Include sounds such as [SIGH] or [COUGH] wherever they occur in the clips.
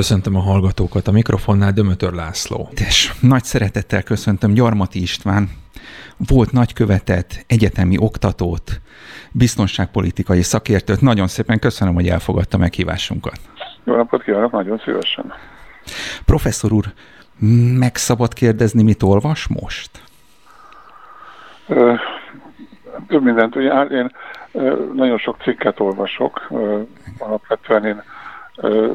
Köszöntöm a hallgatókat a mikrofonnál, Dömötör László. És nagy szeretettel köszöntöm Gyarmati István, volt nagykövetet, egyetemi oktatót, biztonságpolitikai szakértőt. Nagyon szépen köszönöm, hogy elfogadta meghívásunkat. Jó napot kívánok, nagyon szívesen. Professzor úr, meg szabad kérdezni, mit olvas most? Több mindent. Ugye hát én nagyon sok cikket olvasok. Alapvetően én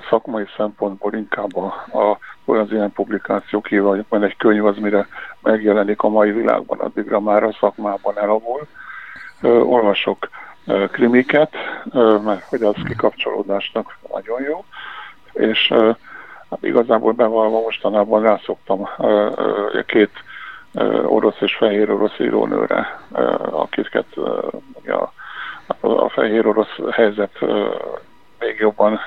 szakmai szempontból inkább a, a, az ilyen publikációk hívva, hogy van egy könyv, az mire megjelenik a mai világban, addigra már a szakmában elavul. Olvasok krimiket, mert hogy az kikapcsolódásnak nagyon jó, és hát igazából bevallva mostanában rászoktam két orosz és fehér orosz írónőre, akiket a, a fehér orosz helyzet még jobban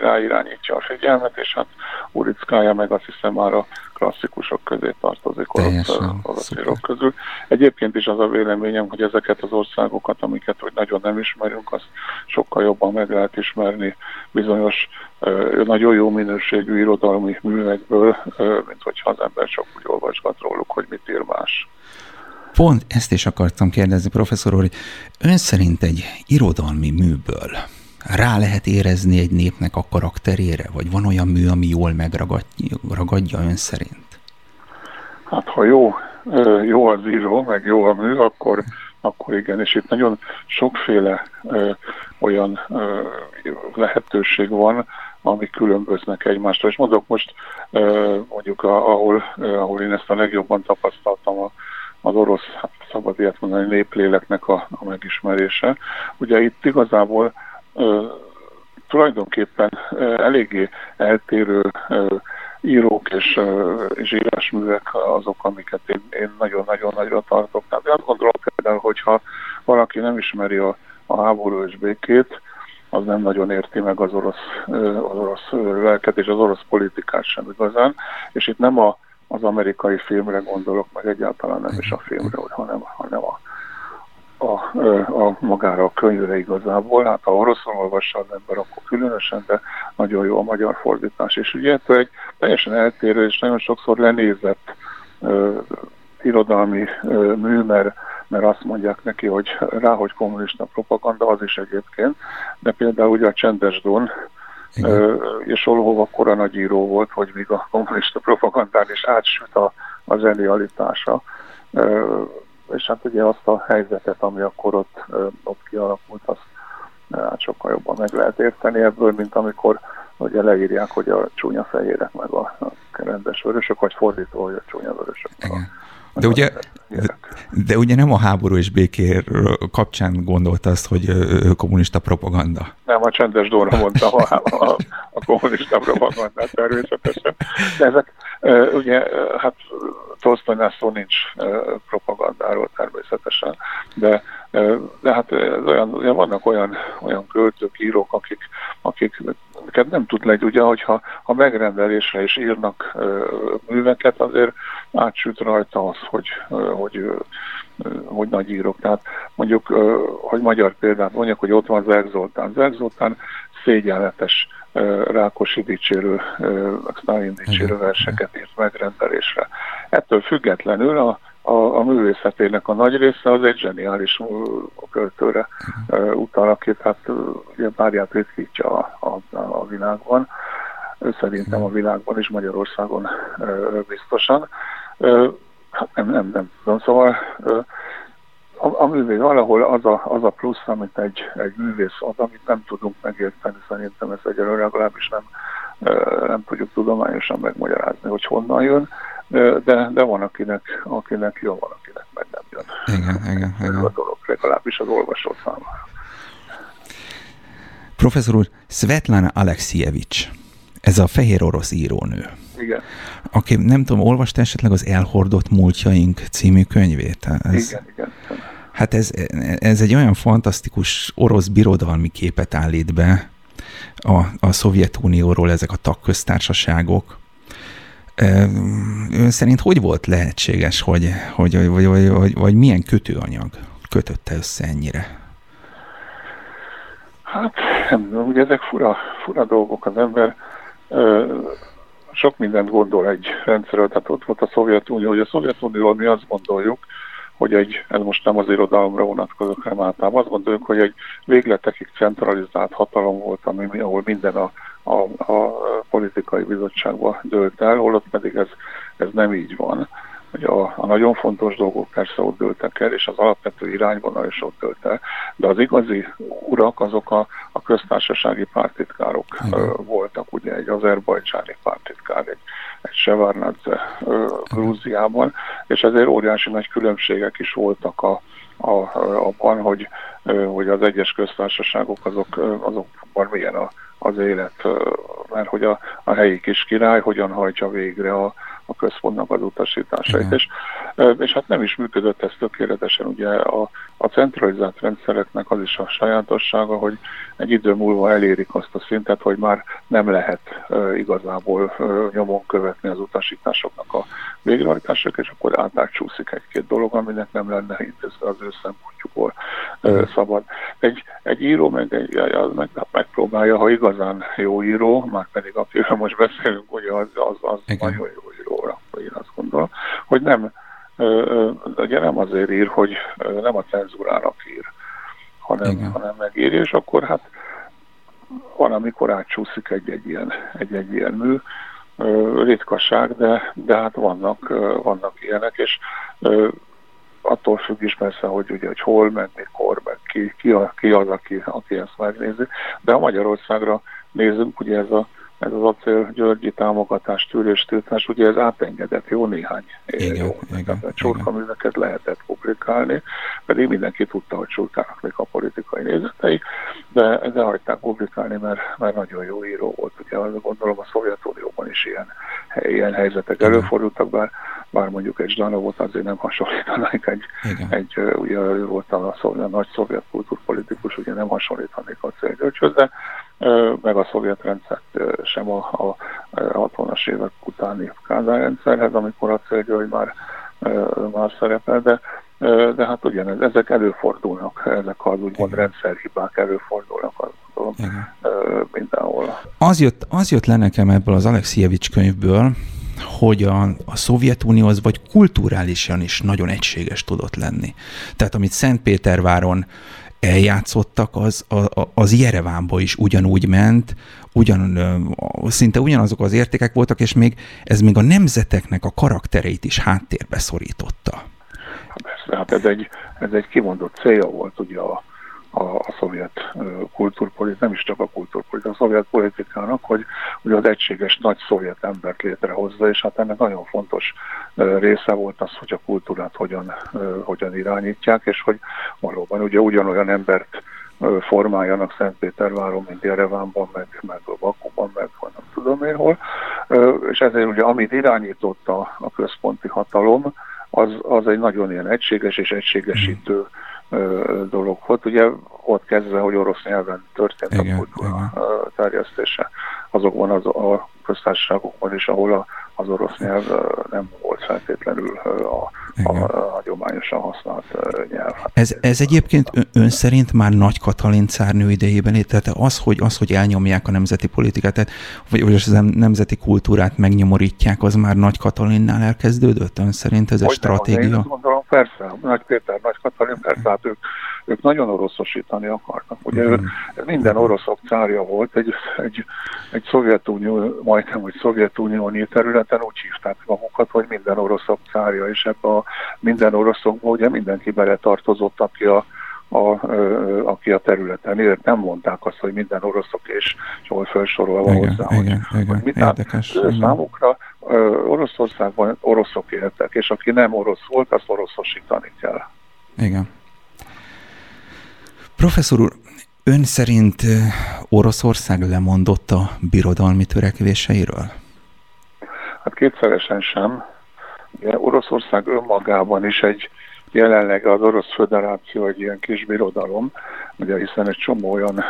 ráirányítja a figyelmet, és hát Urickája meg azt hiszem már a klasszikusok közé tartozik orosz írok közül. Egyébként is az a véleményem, hogy ezeket az országokat, amiket hogy nagyon nem ismerünk, azt sokkal jobban meg lehet ismerni bizonyos nagyon jó minőségű irodalmi művekből, mint hogyha az ember csak úgy olvasgat róluk, hogy mit ír más. Pont ezt is akartam kérdezni, professzor úr, hogy ön szerint egy irodalmi műből rá lehet érezni egy népnek a karakterére? Vagy van olyan mű, ami jól megragadja ön szerint? Hát ha jó, jó az író, meg jó a mű, akkor, akkor igen, és itt nagyon sokféle ö, olyan ö, lehetőség van, amik különböznek egymástól. És mondok most ö, mondjuk, a, ahol, ahol én ezt a legjobban tapasztaltam a, az orosz, hát szabad ilyet mondani, népléleknek a, a megismerése. Ugye itt igazából tulajdonképpen eléggé eltérő írók és, és írásművek azok, amiket én nagyon-nagyon nagyra tartok. Tehát azt gondolom például, hogyha valaki nem ismeri a, a háború és békét, az nem nagyon érti meg az orosz, az orosz lelket és az orosz politikát sem igazán. És itt nem a, az amerikai filmre gondolok, meg egyáltalán nem is a filmre, hanem, hanem a, a, a magára a könyvre igazából. Hát ha oroszul olvassa az ember, akkor különösen, de nagyon jó a magyar fordítás. És ugye egy teljesen eltérő és nagyon sokszor lenézett uh, irodalmi uh, mű, mert, mert azt mondják neki, hogy rá, hogy kommunista propaganda, az is egyébként, de például ugye a Csendes Don, Uh, és Olhova kora nagy író volt, hogy még a kommunista propagandán is átsüt a, a zsenialitása. És hát ugye azt a helyzetet, ami akkor ott, ott kialakult, azt hát sokkal jobban meg lehet érteni ebből, mint amikor ugye leírják, hogy a csúnya fehérek meg a, a rendes vörösök, vagy fordítva, hogy a csúnya vörösök. Igen. De ugye, de, de ugye nem a háború és békér kapcsán gondolt azt, hogy kommunista propaganda. Nem, a csendes Dóra mondta a, a, a kommunista propagandát természetesen. De ezek ugye, hát Tolstoynál szó nincs propagandáról természetesen, de, de hát olyan, ugye vannak olyan, olyan költők, írók, akik, akik nem tud legy, ugye, hogyha ha megrendelésre is írnak műveket, azért átsüt rajta az, hogy, hogy, hogy nagy írok. Tehát mondjuk, hogy magyar példát mondjuk, hogy ott van Zerg Zoltán. Zerg Zoltán szégyenletes Rákosi dicsérő, Stalin dicsérő verseket írt megrendelésre. Ettől függetlenül a, a, a művészetének a nagy része az egy zseniális költőre utal, akit hát ugye párját ritkítja a, a, a világban. Szerintem a világban és Magyarországon biztosan. Hát nem, nem, nem tudom, szóval a, a művész valahol az a, az a plusz, amit egy, egy művész ad, amit nem tudunk megérteni, szerintem ez egyelőre legalábbis nem, nem tudjuk tudományosan megmagyarázni, hogy honnan jön, de, de van, akinek, akinek jó, van, akinek meg nem jön. Igen, igen, igen. A dolog, legalábbis az olvasó számára. Professzor úr, Svetlana Alexievich, ez a fehér orosz írónő. Igen. Aki nem tudom, olvasta esetleg az Elhordott múltjaink című könyvét? Ez... Igen, igen. Hát ez, ez egy olyan fantasztikus orosz birodalmi képet állít be a, a Szovjetunióról, ezek a tagköztársaságok. Ön szerint hogy volt lehetséges, hogy, hogy, vagy, vagy, vagy, vagy milyen kötőanyag kötötte össze ennyire? Hát nem ugye ezek fura, fura dolgok. Az ember sok mindent gondol egy rendszerről, tehát ott volt a Szovjetunió, hogy a Szovjetunióról mi azt gondoljuk, hogy egy, ez most nem az irodalomra vonatkozok, hanem általában azt gondoljuk, hogy egy végletekig centralizált hatalom volt, ami, ahol minden a, a, a politikai bizottságban dőlt el, holott pedig ez, ez nem így van hogy a, a nagyon fontos dolgok persze ott dőltek el, és az alapvető irányvonal is ott dőlt el, de az igazi urak azok a, a köztársasági pártitkárok uh, voltak, ugye egy azerbajcsáni pártitkár, egy, egy Sevárnadze Grúziában, és ezért óriási nagy különbségek is voltak a, a, abban, hogy, hogy az egyes köztársaságok azok, azokban milyen a, az élet, mert hogy a, a helyi kis király hogyan hajtja végre a, a központnak az utasításait. És, és hát nem is működött ez tökéletesen. Ugye a, a centralizált rendszereknek az is a sajátossága, hogy egy idő múlva elérik azt a szintet, hogy már nem lehet uh, igazából uh, nyomon követni az utasításoknak a végrehajtások, és akkor átcsúszik egy-két dolog, aminek nem lenne intézve az ő szempontjukból uh, szabad. Egy, egy író meg, egy, az meg, megpróbálja, ha igazán jó író, már pedig akiről most beszélünk, ugye az, az, az nagyon jó íróra, én azt gondolom, hogy nem, ugye nem azért ír, hogy nem a cenzúrának ír, hanem, hanem megírja, és akkor hát van, amikor átcsúszik egy-egy ilyen, egy-egy ilyen mű, ritkaság, de, de hát vannak, vannak ilyenek, és attól függ is persze, hogy ugye, hogy hol, meg mikor, meg ki, ki, a, ki az, aki, aki ezt megnézi. De ha Magyarországra nézünk, ugye ez a ez az acél Györgyi támogatás, tűrés, ugye ez átengedett jó néhány igen, igen, csurkaműveket lehetett publikálni, pedig mindenki tudta, hogy csurkának még a politikai nézetei, de, de hagyták publikálni, mert, mert nagyon jó író volt. Ugye gondolom a Szovjetunióban is ilyen, ilyen helyzetek igen. előfordultak, bár, bár mondjuk egy Zdanovot azért nem hasonlítanak egy, egy ugye ő volt a, a, a nagy szovjet kultúrpolitikus, ugye nem hasonlítanék a Györgyhöz, de meg a szovjet rendszert sem a, a 60-as évek utáni Kázár rendszerhez, amikor a hogy már, már szerepel, de, de hát ugyanez, ezek előfordulnak, ezek az úgymond Igen. rendszerhibák előfordulnak, azt gondolom, mindenhol. Az jött, az jött le nekem ebből az Alexievics könyvből, hogy a, a Szovjetunió az vagy kulturálisan is nagyon egységes tudott lenni. Tehát amit Szentpéterváron eljátszottak, az, az Jerevánba is ugyanúgy ment, ugyan, szinte ugyanazok az értékek voltak, és még ez még a nemzeteknek a karaktereit is háttérbe szorította. Persze, hát ez egy, ez egy kimondott célja volt ugye a, a, a szovjet kultúrpolitik, nem is csak a kultúrpolitik, a szovjet politikának, hogy, hogy az egységes nagy szovjet embert létrehozza, és hát ennek nagyon fontos része volt az, hogy a kultúrát hogyan, hogyan irányítják, és hogy valóban ugye ugyanolyan embert formáljanak Szentpéterváron, mint Jerevánban, meg, meg Bakuban, meg nem tudom én hol. És ezért ugye amit irányított a, a központi hatalom, az, az egy nagyon ilyen egységes és egységesítő dolog volt. Ugye ott kezdve, hogy orosz nyelven történt igen, a kultúra terjesztése azokban az, a köztársaságokban is, ahol a, az orosz nyelv nem volt feltétlenül a, a, a hagyományosan használt nyelv. Ez, ez egyébként ön szerint már Nagy Katalin cárnő idejében, tehát az, hogy, az, hogy elnyomják a nemzeti politikát, tehát, vagy, vagy az nemzeti kultúrát megnyomorítják, az már Nagy Katalinnál elkezdődött? Ön szerint ez hogy a stratégia? Nem, én gondolom, persze, Nagy Péter, Nagy Katalin, persze, hát ők ők nagyon oroszosítani akartak. Ugye mm. ő, minden oroszok cárja volt, egy, egy, egy Szovjetunió, majdnem, hogy Szovjetunióni területen úgy hívták magukat, hogy minden oroszok cárja, és ebbe a minden oroszokban ugye mindenki bele tartozott, aki a, a, aki a területen élt. Nem mondták azt, hogy minden oroszok és jól felsorolva igen, hozzá, igen, hogy, igen, mit érdekes, számukra Oroszországban oroszok éltek, és aki nem orosz volt, azt oroszosítani kell. Igen. Professzor úr, ön szerint Oroszország lemondott a birodalmi törekvéseiről? Hát kétszeresen sem. Oroszország önmagában is egy jelenleg az Orosz Föderáció egy ilyen kis birodalom, ugye hiszen egy csomó olyan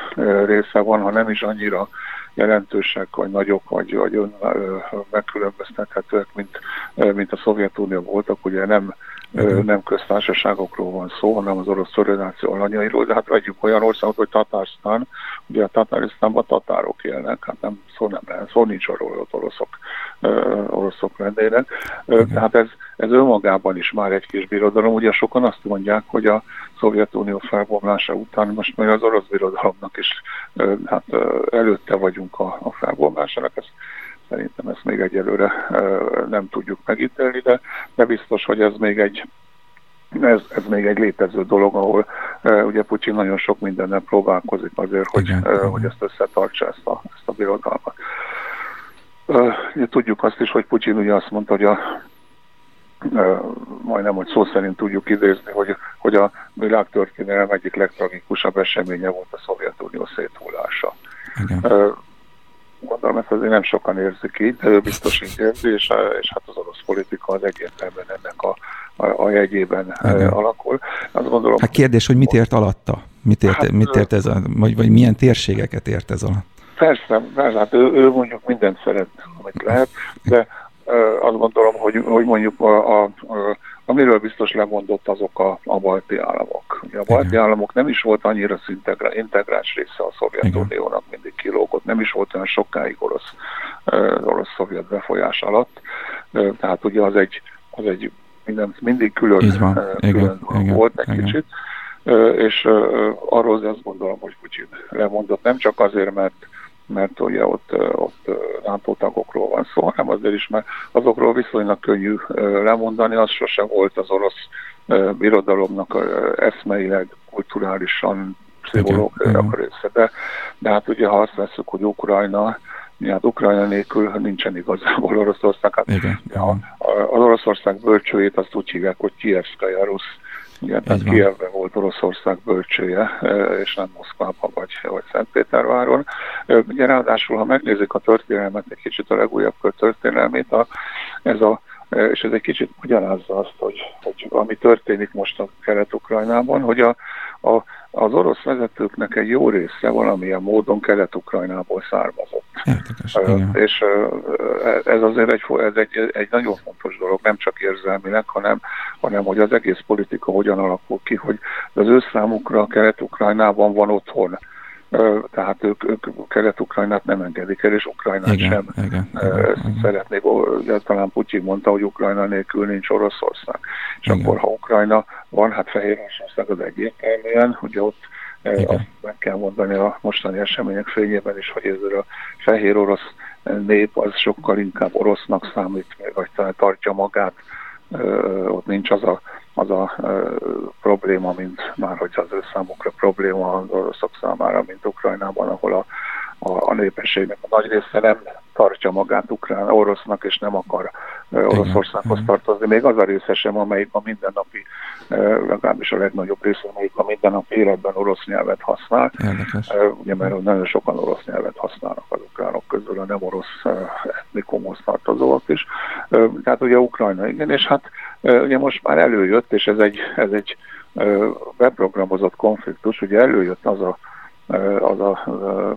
része van, ha nem is annyira jelentősek, vagy nagyok, vagy, vagy ön, megkülönböztethetőek, mint, mint a Szovjetunió voltak, ugye nem uh-huh. nem köztársaságokról van szó, hanem az orosz föderáció alanyairól, de hát vegyük olyan országot, hogy Tatársztán, ugye a Tatárisztánban tatárok élnek, hát nem, szó nem lehet, szó nincs arról, hogy oroszok, uh, oroszok lennének. Uh, tehát ez, ez önmagában is már egy kis birodalom. Ugye sokan azt mondják, hogy a Szovjetunió felbomlása után most már az orosz birodalomnak is uh, hát, uh, előtte vagyunk a, a felbomlásának. Ez Szerintem ezt még egyelőre nem tudjuk megítélni, de, de biztos, hogy ez még egy ez, ez még egy létező dolog, ahol uh, ugye Putyin nagyon sok mindennel próbálkozik azért, hogy, igen, uh, hogy ezt összetartsa, ezt a, ezt a birodalmat. Uh, ugye tudjuk azt is, hogy Putyin ugye azt mondta, hogy a majdnem, hogy szó szerint tudjuk idézni, hogy, hogy a világtörténelem egyik legtragikusabb eseménye volt a Szovjetunió széthullása. Igen. Gondolom ezt azért nem sokan érzik így, de ő biztos így érzi, és, és hát az orosz politika az egyértelműen ennek a, a, a jegyében Igen. alakul. Azt gondolom, hát kérdés, hogy mit ért alatta? Mit ért, hát, mit ért ez a, vagy, vagy milyen térségeket ért ez alatt? Persze, persze hát ő, ő mondjuk mindent szeretne, amit lehet, de azt gondolom, hogy, hogy mondjuk a, a, a Amiről biztos lemondott azok a, a balti államok. Ugye a balti Igen. államok nem is volt annyira szintegrá, integráns része a Szovjetuniónak, mindig kilógott, nem is volt olyan sokáig orosz, uh, orosz-szovjet befolyás alatt. Tehát ugye az egy, az egy minden, mindig külön, uh, külön Igen. volt egy Igen. kicsit. És arról azt gondolom, hogy Putin lemondott, nem csak azért, mert mert ugye ott, ott NATO tagokról van szó, hanem azért is, mert azokról viszonylag könnyű lemondani, az sosem volt az orosz birodalomnak eszmeileg, kulturálisan, pszichológiailag része. De, de hát ugye, ha azt veszük, hogy Ukrajna, hát Ukrajna nélkül nincsen igazából Oroszország. Hát, igen, ja. Az Oroszország bölcsőjét azt úgy hívják, hogy Kievszkaja Rusz igen, tehát Kievben volt Oroszország bölcsője, e, és nem Moszkvában vagy, vagy Szentpéterváron. E, ugye ráadásul, ha megnézzük a történelmet, egy kicsit a legújabb történelmét, a, ez a és ez egy kicsit magyarázza azt, hogy, hogy ami történik most a Kelet-Ukrajnában, hogy a, a az orosz vezetőknek egy jó része valamilyen módon Kelet-Ukrajnából származott. Érdekes, uh, és uh, ez azért egy, ez egy, egy nagyon fontos dolog, nem csak érzelmileg, hanem, hanem hogy az egész politika hogyan alakul ki, hogy az ő számukra Kelet-Ukrajnában van otthon tehát ők, ők Kelet-Ukrajnát nem engedik el, és Ukrajnát igen, sem igen, igen, igen. szeretnék. Talán Putyin mondta, hogy Ukrajna nélkül nincs Oroszország. És igen. akkor, ha Ukrajna van, hát Fehér Oroszország az egyértelműen, ugye ott igen. azt meg kell mondani a mostani események fényében is, hogy ez a fehér orosz nép az sokkal inkább orosznak számít, vagy tartja magát, ott nincs az a az a e, probléma, mint már hogy az ő számukra probléma az oroszok számára, mint Ukrajnában, ahol a, a, a népességnek a nagy része nem tartja magát ukrán orosznak, és nem akar Oroszországhoz tartozni. Még az a része sem, amelyik a mindennapi, legalábbis a legnagyobb része, amelyik a mindennapi életben orosz nyelvet használ. Érdekes. Ugye, mert nagyon sokan orosz nyelvet használnak az ukránok közül, a nem orosz etnikumhoz tartozóak is. Tehát ugye Ukrajna, igen, és hát ugye most már előjött, és ez egy, ez egy beprogramozott konfliktus, ugye előjött az a az a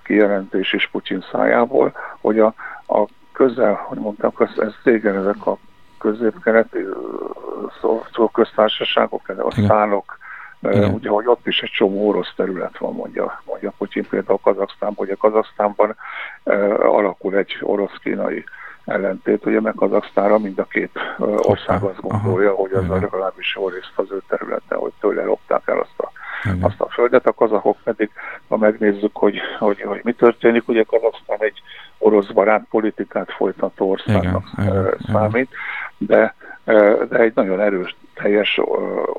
kijelentés is Putyin szájából, hogy a, a közel, hogy mondtam, ez, ez régen ezek a közép-keleti köztársaságok, a szánok, ugye, hogy ott is egy csomó orosz terület van, mondja, mondja Putyin például Kazaksztánban, hogy a Kazaksztánban alakul egy orosz-kínai ellentét, ugye meg Kazaksztára mind a két ország azt gondolja, hogy az a legalábbis jó részt az ő területe, hogy tőle lopták el azt a. azt a földet, a kazahok pedig, ha megnézzük, hogy, hogy, hogy mi történik, ugye Kazaksztán egy orosz barát politikát folytató országnak igen, számít, de, de egy nagyon erős, teljes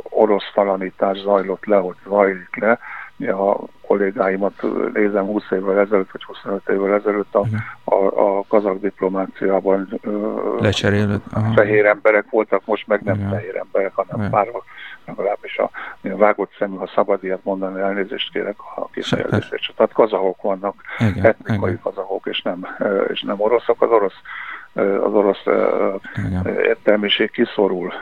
orosz talanítás zajlott le, hogy zajlik le, a kollégáimat nézem 20 évvel ezelőtt, vagy 25 évvel ezelőtt a, a, a kazak diplomáciában Lecserélőtt. fehér emberek voltak, most meg nem Igen. fehér emberek, hanem Igen. pár legalábbis a, a vágott szemű, ha szabad ilyet mondani, elnézést kérek a kifejezését. Tehát kazahok vannak, Igen. etnikai Igen. kazahok, és nem, és nem oroszok. Az orosz az orosz értelmiség kiszorul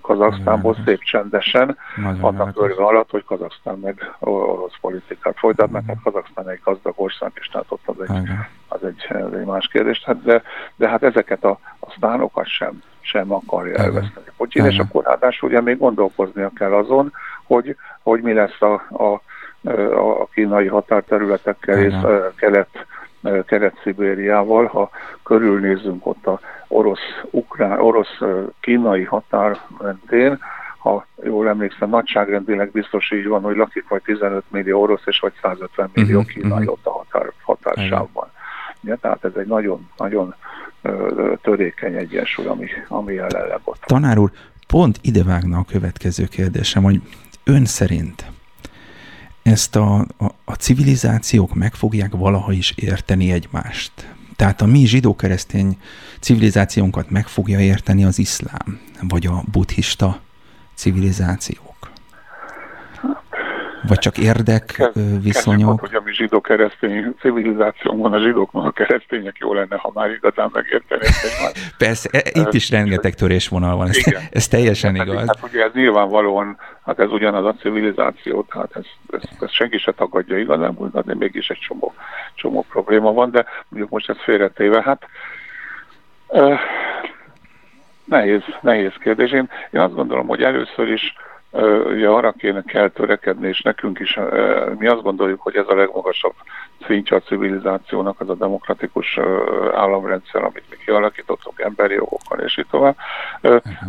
Kazaksztánból szép csendesen, annak örve alatt, hogy Kazaksztán meg orosz politikát folytatnak, hát Kazaksztán egy gazdag ország, és tehát ott az egy, az egy, az egy más kérdés. Hát de, de hát ezeket a, a sztánokat sem, sem akarja elveszteni Putyin, és akkor ráadásul ugye még gondolkoznia kell azon, hogy, hogy mi lesz a, a, a kínai határterületekkel és kelet Kelet-Szibériával, ha körülnézzünk ott a orosz-ukrán, orosz-kínai határ mentén, ha jól emlékszem, nagyságrendileg biztos így van, hogy lakik vagy 15 millió orosz és vagy 150 millió uh-huh, kínai uh-huh. ott a határ, határsávban. Ja, tehát ez egy nagyon, nagyon törékeny egyensúly, ami, ami jelenleg ott. Tanár úr, pont idevágna a következő kérdésem, hogy ön szerint ezt a, a, a civilizációk meg fogják valaha is érteni egymást. Tehát a mi zsidó-keresztény civilizációnkat meg fogja érteni az iszlám, vagy a buddhista civilizáció. Vagy csak érdek viszonyok? hogy a mi zsidó-keresztény civilizációnkban a zsidóknak a keresztények jó lenne, ha már igazán megértenék egymást. [LAUGHS] Persze, e, itt is rengeteg törésvonal van, ez, Igen. ez teljesen hát, igaz. Hát ugye ez nyilvánvalóan, hát ez ugyanaz a civilizáció, tehát ez, ez, ez senki se tagadja igazán, de mégis egy csomó, csomó probléma van, de mondjuk most ez félretéve, hát uh, nehéz, nehéz kérdés. Én, én azt gondolom, hogy először is ugye arra kéne kell törekedni, és nekünk is, mi azt gondoljuk, hogy ez a legmagasabb szintje a civilizációnak, az a demokratikus államrendszer, amit mi kialakítottunk emberi jogokkal, és így tovább.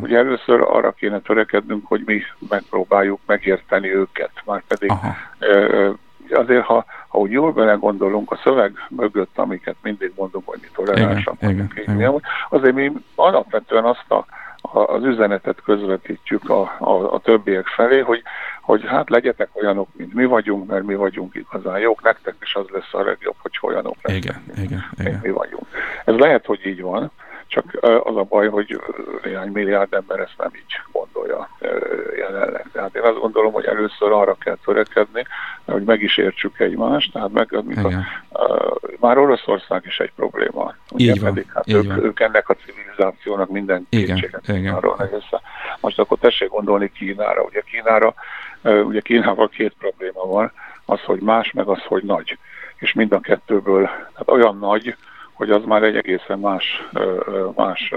Ugye először arra kéne törekednünk, hogy mi megpróbáljuk megérteni őket, már pedig uh-huh. azért, ha, ha úgy jól belegondolunk a szöveg mögött, amiket mindig mondunk, hogy mi toleránsak, azért mi alapvetően azt a az üzenetet közvetítjük a, a, a többiek felé, hogy, hogy hát legyetek olyanok, mint mi vagyunk, mert mi vagyunk igazán jók, nektek is az lesz a legjobb, hogy olyanok lesznek, igen, mint, igen, mint igen. mi vagyunk. Ez lehet, hogy így van, csak az a baj, hogy néhány milliárd ember ezt nem így gondolja jelenleg. Tehát én azt gondolom, hogy először arra kell törekedni, hogy meg is értsük egymást, tehát meg, mint a, a, már Oroszország is egy probléma. Ugye így van, pedig hát így ők, van. ők ennek a civilizációnak minden kétséget arról össze. Most akkor tessék gondolni Kínára. Ugye Kínára, ugye Kínával két probléma van, az, hogy más, meg az, hogy nagy. És mind a kettőből, tehát olyan nagy, hogy az már egy egészen más, más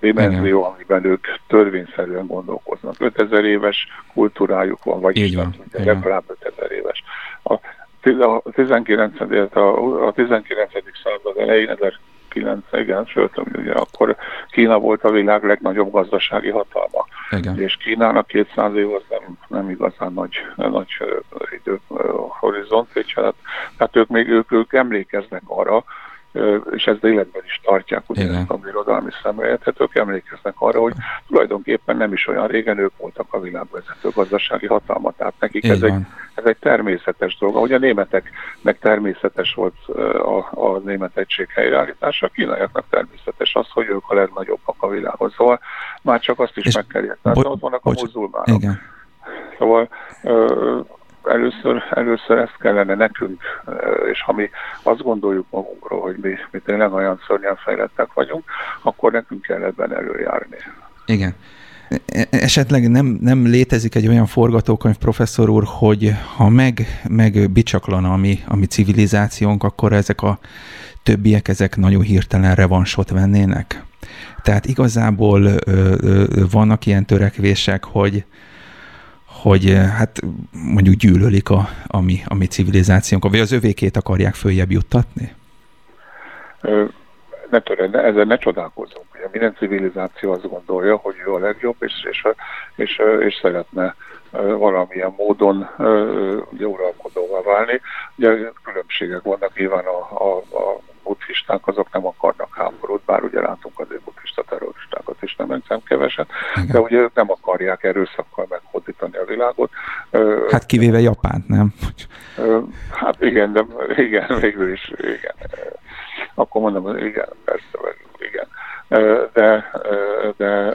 dimenzió, Igen. amiben ők törvényszerűen gondolkoznak. 5000 éves kultúrájuk van, vagy Így van. Legalább 5000 éves. A, a 19. A, a 19. század elején, 19, igen, sőt, ugye akkor Kína volt a világ legnagyobb gazdasági hatalma. Igen. És Kínának 200 év az nem, nem igazán nagy, nagy időhorizont, tehát, tehát ők még ők, ők emlékeznek arra, és ezt életben is tartják, ugye a birodalmi szemléletet, emlékeznek arra, hogy tulajdonképpen nem is olyan régen ők voltak a világvezető gazdasági hatalma, tehát nekik ez egy, ez egy természetes dolog. Ahogy a németeknek természetes volt a, a német egység helyreállítása, a kínaiaknak természetes az, hogy ők a legnagyobbak a világon. Szóval már csak azt is és meg kell érteni. Bo- ott vannak a muzulmánok. Igen. Szóval először, először ezt kellene nekünk, és ha mi azt gondoljuk magunkról, hogy mi, mi tényleg olyan szörnyen fejlettek vagyunk, akkor nekünk kell ebben előjárni. Igen. E, esetleg nem, nem létezik egy olyan forgatókönyv, professzor úr, hogy ha meg, meg bicsaklana a mi, a mi civilizációnk, akkor ezek a többiek, ezek nagyon hirtelen revansot vennének? Tehát igazából ö, ö, vannak ilyen törekvések, hogy, hogy eh, hát mondjuk gyűlölik a, a, mi, a mi civilizációnk, vagy az övékét akarják följebb juttatni? Ne töre, ne, ezzel ne csodálkozzunk. Ugye minden civilizáció azt gondolja, hogy ő a legjobb, és, és, és, és szeretne valamilyen módon ugye, uralkodóvá válni. Ugye különbségek vannak nyilván a, a, a buddhisták, azok nem akarnak háborút, bár ugye látunk azért buddhista terroristákat is nem egyszer keveset, de ugye ők nem akarják erőszakkal meghódítani a világot. Hát kivéve Japánt, nem? Hát igen, de igen, végül is, igen. Akkor mondom, igen, persze, igen. De, de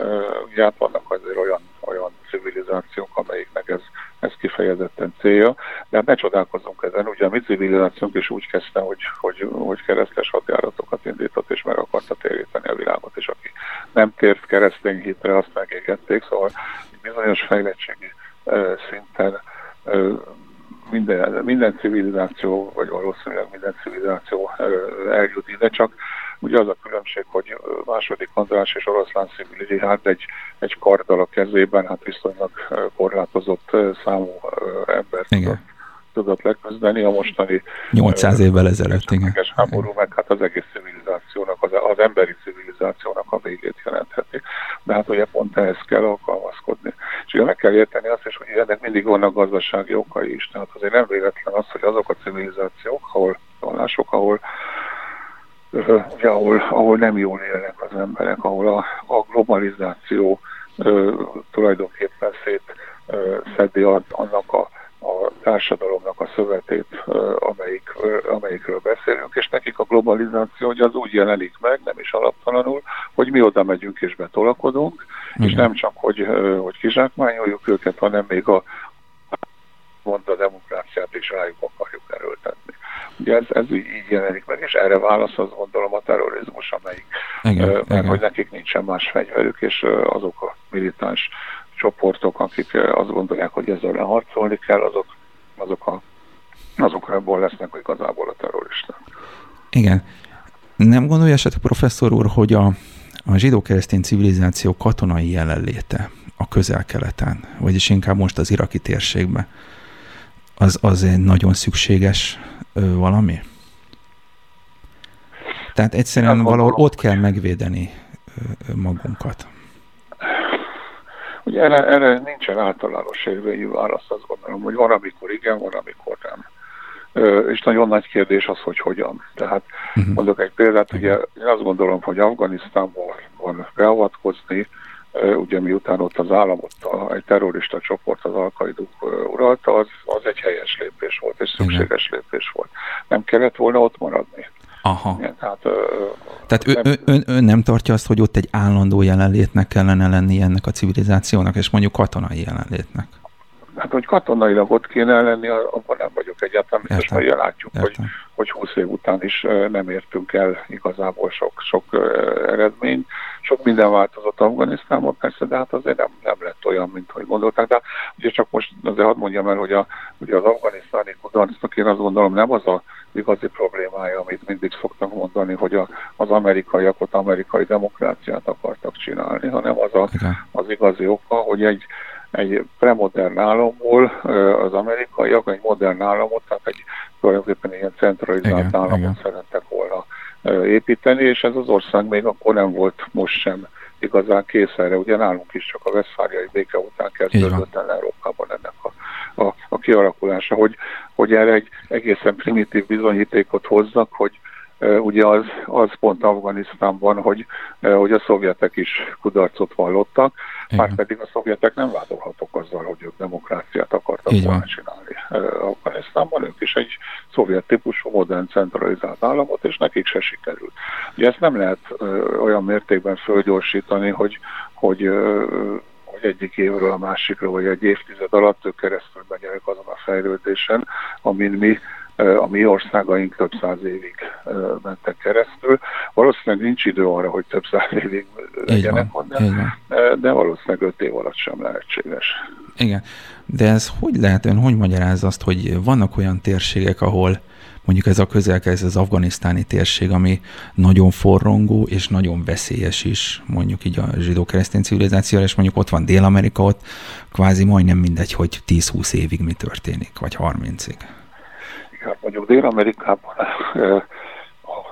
ugye hát vannak azért olyan, olyan civilizációk, amelyiknek ez, ez kifejezetten célja, de hát ne csodálkozunk ezen. Ugye a mi civilizációnk is úgy kezdte, hogy, hogy, hogy keresztes hadjáratokat indított és meg akarta téríteni a világot, és aki nem tért keresztény hitre, azt megégették, szóval bizonyos fejlettségi szinten minden, minden civilizáció, vagy valószínűleg minden civilizáció eljut ide, csak ugye az a különbség, hogy második András és oroszlán szívügyi hát egy, egy karddal a kezében, hát viszonylag korlátozott számú ember tudott, tudott leküzdeni. A mostani 800 évvel ezelőtt, igen. háború, meg hát az egész civilizációnak, az, az emberi civilizációnak a végét jelentheti. De hát ugye pont ehhez kell alkalmazkodni. És ugye meg kell érteni azt is, hogy ennek mindig vannak gazdasági okai is. Tehát azért nem véletlen az, hogy azok a civilizációk, ahol vallások, ahol ugye, ahol, ahol nem jól élnek az emberek, ahol a, a globalizáció ö, tulajdonképpen szét ö, szedi annak a, a társadalomnak a szövetét, amelyik, amelyikről beszélünk, és nekik a globalizáció hogy az úgy jelenik meg, nem is alaptalanul, hogy mi oda megyünk és betolakodunk, Igen. és nem csak, hogy, hogy kizsákmányoljuk őket, hanem még a mond a demokráciát is rájuk akarjuk erőltetni. Ugye ez, ez így, így jelenik meg, és erre válasz az gondolom a terrorizmus, amelyik, igen, mert igen. hogy nekik nincsen más fegyverük, és azok a militáns csoportok, akik azt gondolják, hogy ezzel harcolni kell, azok, azok, a, azok abból lesznek igazából a terroristák. Igen. Nem gondolja esetleg professzor úr, hogy a, a zsidó-keresztény civilizáció katonai jelenléte a közel-keleten, vagyis inkább most az iraki térségben, az, az egy nagyon szükséges ö, valami? Tehát egyszerűen valahol ott kell megvédeni ö, magunkat. Ugye erre, erre nincsen általános érvényű válasz, azt gondolom, hogy van, amikor igen, van, amikor nem. És nagyon nagy kérdés az, hogy hogyan. Tehát uh-huh. mondok egy példát, ugye én azt gondolom, hogy Afganisztánban van beavatkozni, ugye miután ott az államot egy terrorista csoport, az alkaiduk uralta, az, az egy helyes lépés volt, és szükséges lépés volt. Nem kellett volna ott maradni. Aha. Tehát tehát ő, nem, ön, ön nem tartja azt, hogy ott egy állandó jelenlétnek kellene lenni ennek a civilizációnak, és mondjuk katonai jelenlétnek? Hát, hogy katonailag ott kéne lenni, abban nem vagyok egyáltalán biztos, hogy látjuk, Értem. hogy, hogy 20 év után is nem értünk el igazából sok, sok eredményt. Sok minden változott Afganisztánban persze, de hát azért nem, nem lett olyan, mint hogy gondolták. De ugye csak most azért hadd mondjam el, hogy a, ugye az afganisztáni kudarcnak én azt gondolom nem az a igazi problémája, amit mindig szoktak mondani, hogy a, az amerikaiak ott amerikai demokráciát akartak csinálni, hanem az a, az igazi oka, hogy egy egy premodern államból az amerikaiak egy modern államot, tehát egy tulajdonképpen ilyen centralizált igen, államot igen. szerettek volna építeni, és ez az ország még akkor nem volt most sem igazán kész erre. Ugye nálunk is csak a Veszfáriai béke után kezdődött el Európában ennek a, a, a kialakulása, hogy, hogy erre egy egészen primitív bizonyítékot hozzak, hogy ugye az, az pont Afganisztánban, hogy, hogy a szovjetek is kudarcot vallottak, már pedig a szovjetek nem vádolhatók azzal, hogy ők demokráciát akartak Igen. volna csinálni Afganisztánban, ők is egy szovjet típusú modern centralizált államot, és nekik se sikerült. Ugye ezt nem lehet olyan mértékben fölgyorsítani, hogy, hogy hogy egyik évről a másikra, vagy egy évtized alatt ők keresztül menjenek azon a fejlődésen, amin mi a mi országaink több száz évig mentek keresztül. Valószínűleg nincs idő arra, hogy több száz évig legyenek de, de valószínűleg öt év alatt sem lehetséges. Igen, de ez hogy lehet, ön hogy magyaráz azt, hogy vannak olyan térségek, ahol mondjuk ez a közelke, ez az afganisztáni térség, ami nagyon forrongó és nagyon veszélyes is, mondjuk így a zsidó-keresztény civilizációra, és mondjuk ott van Dél-Amerika, ott kvázi majdnem mindegy, hogy 10-20 évig mi történik, vagy 30-ig hát mondjuk Dél-Amerikában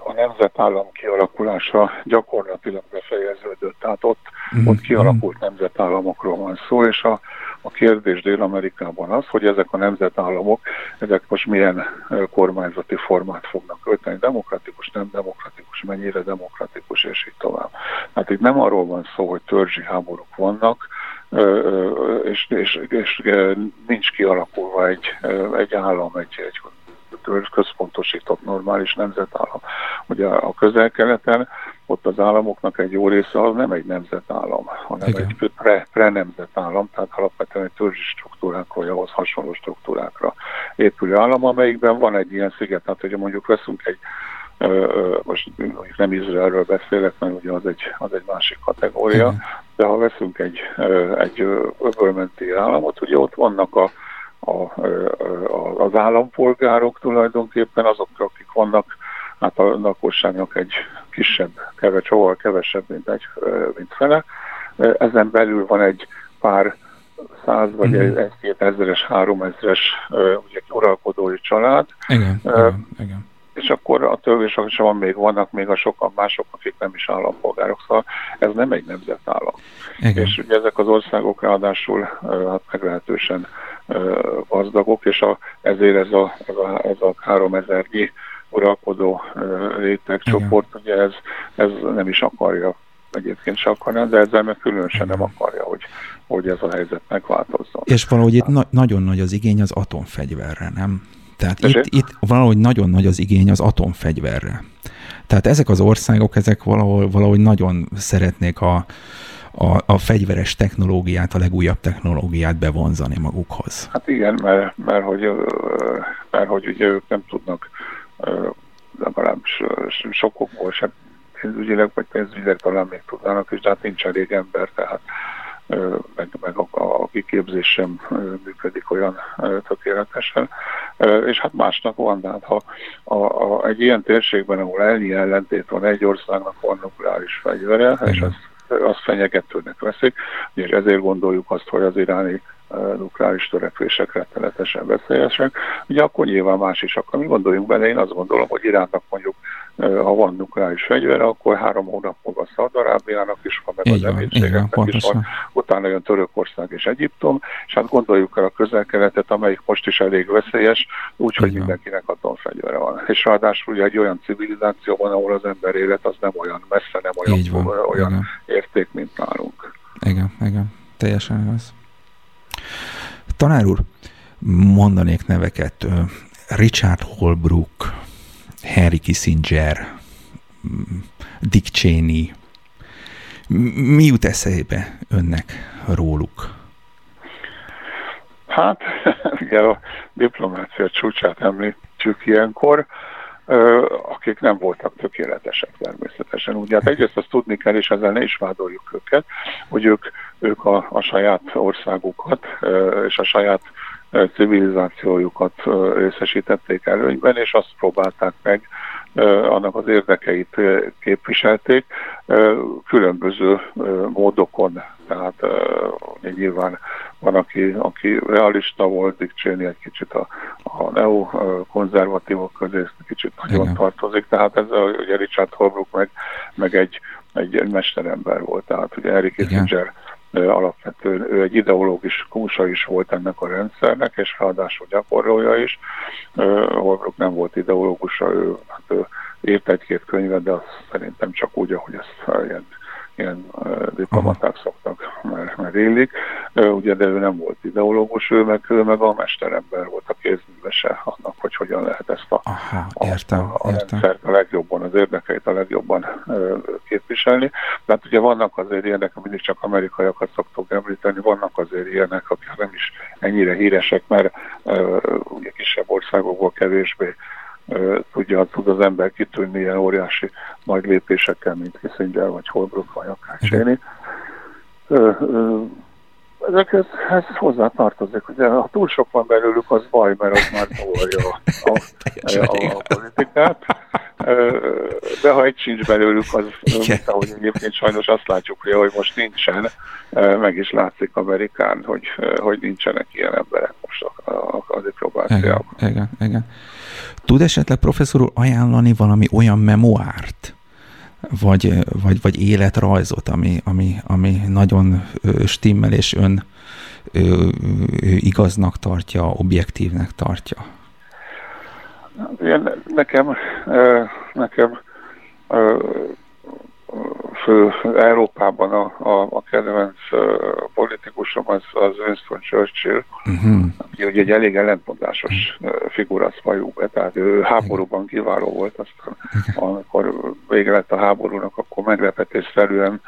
a nemzetállam kialakulása gyakorlatilag befejeződött. Tehát ott, mm-hmm. ott kialakult nemzetállamokról van szó, és a, a kérdés Dél-Amerikában az, hogy ezek a nemzetállamok, ezek most milyen kormányzati formát fognak ölteni, demokratikus, nem demokratikus, mennyire demokratikus, és így tovább. Hát itt nem arról van szó, hogy törzsi háborúk vannak, és, és, és nincs kialakulva egy, egy állam, egy, egy központosított normális nemzetállam. Ugye a közel-keleten ott az államoknak egy jó része az nem egy nemzetállam, hanem Igen. egy pre, pre-nemzetállam, tehát alapvetően egy törzsi struktúrákról, ahhoz hasonló struktúrákra épülő állam, amelyikben van egy ilyen sziget, tehát hogyha mondjuk veszünk egy most nem Izraelről beszélek, mert ugye az egy, az egy másik kategória, de ha veszünk egy, egy öbölmenti államot, ugye ott vannak a, a, a, az állampolgárok tulajdonképpen, azok, akik vannak, hát a lakosságnak egy kisebb, keves, jóval kevesebb, mint, egy, mint fele. Ezen belül van egy pár száz vagy mm-hmm. egy-két ezeres, három ezeres ugye, uralkodói család. Igen, uh, igen, igen. És akkor a törvésakban még vannak még a sokan mások, akik nem is állampolgárok, szóval ez nem egy nemzetállam. Igen. És ugye ezek az országok ráadásul hát meglehetősen gazdagok, és a, ezért ez a, ez a, ez a három ezernyi uralkodó rétegcsoport, ugye ez, ez nem is akarja egyébként se akarja, de ezzel meg különösen nem akarja, hogy, hogy ez a helyzet megváltozzon. És valahogy itt na- nagyon nagy az igény az atomfegyverre, nem? Tehát itt, itt valahogy nagyon nagy az igény az atomfegyverre. Tehát ezek az országok, ezek valahol, valahogy nagyon szeretnék a, a, a fegyveres technológiát, a legújabb technológiát bevonzani magukhoz. Hát igen, mert, mert, hogy, mert hogy ugye ők nem tudnak legalábbis sokokból sem pénzügyileg, vagy pénzügyileg talán még tudnának, és de hát nincs elég ember, tehát meg, meg a, a kiképzés sem működik olyan tökéletesen. És hát másnak van, de hát ha a, a, egy ilyen térségben, ahol ennyi ellentét van, egy országnak van nukleáris fegyvere, és azt, azt fenyegetőnek veszik, és ezért gondoljuk azt, hogy az iráni nukleáris törekvések rettenetesen veszélyesek, ugye akkor nyilván más is akar. Mi gondoljunk bele, én azt gondolom, hogy Iránnak mondjuk, ha van nukleáris fegyvere, akkor három hónap múlva Szaudarábiának is van, meg az említségeknek is van, utána jön Törökország és Egyiptom, és hát gondoljuk el a közel-keletet, amelyik most is elég veszélyes, úgyhogy mindenkinek atomfegyvere van. És ráadásul ugye egy olyan civilizációban, ahol az ember élet az nem olyan messze, nem olyan, olyan igen. érték, mint nálunk. Igen, igen, teljesen az. Tanár úr, mondanék neveket. Richard Holbrook, Harry Kissinger, Dick Cheney. Mi jut eszébe önnek róluk? Hát, [LAUGHS] ugye a diplomácia csúcsát említjük ilyenkor, akik nem voltak tökéletesek természetesen. Ugye hát egyrészt azt tudni kell, és ezzel ne is vádoljuk őket, hogy ők ők a, a saját országukat és a saját civilizációjukat részesítették előnyben, és azt próbálták meg, annak az érdekeit képviselték különböző módokon. Tehát nyilván van, aki, aki realista volt, Cheney egy kicsit a, a neokonzervatívok közé kicsit nagyon Igen. tartozik, tehát ez a, ugye Richard Holbrooke meg, meg egy, egy, egy mesterember volt, tehát ugye Eric Kissinger alapvetően ő egy ideológus kúsa is volt ennek a rendszernek, és ráadásul gyakorolja is. Holbrook nem volt ideológusa, ő, hát ő írt egy-két könyvet, de azt szerintem csak úgy, ahogy ezt ilyen ilyen diplomaták szoktak, mert, mert élik. Ugye, de ő nem volt ideológus, ő meg, ő meg a mesterember volt a kézművese annak, hogy hogyan lehet ezt a, Aha, értem, a, a értem. rendszert a legjobban, az érdekeit a legjobban képviselni. De hát ugye vannak azért ilyenek, mindig csak amerikaiakat szoktuk említeni, vannak azért ilyenek, akik nem is ennyire híresek, mert ugye kisebb országokból kevésbé tudja, tud az ember kitűnni ilyen óriási nagy lépésekkel, mint Kissinger, vagy Holbrook, vagy akár Cheney. Ezekhez ez hozzá tartozik. Ugye, ha túl sok van belőlük, az baj, mert az már zavarja a, [LAUGHS] a, a, a politikát. De ha egy sincs belőlük, az, mint ahogy egyébként sajnos azt látjuk, hogy most nincsen, meg is látszik Amerikán, hogy, hogy nincsenek ilyen emberek most a, a, a diplomáciában. Igen, igen, igen. Tud esetleg professzor úr ajánlani valami olyan memoárt, vagy, vagy, vagy életrajzot, ami, ami, ami nagyon stimmel, és ön ő, ő igaznak tartja, objektívnek tartja? Nekem, nekem fő Európában a, a, a kedvenc politikusom az, az Winston Churchill, uh-huh. aki ugye egy elég ellentmondásos figura szvajú be, tehát ő háborúban kiváló volt, aztán amikor vége lett a háborúnak, akkor meglepetésszerűen,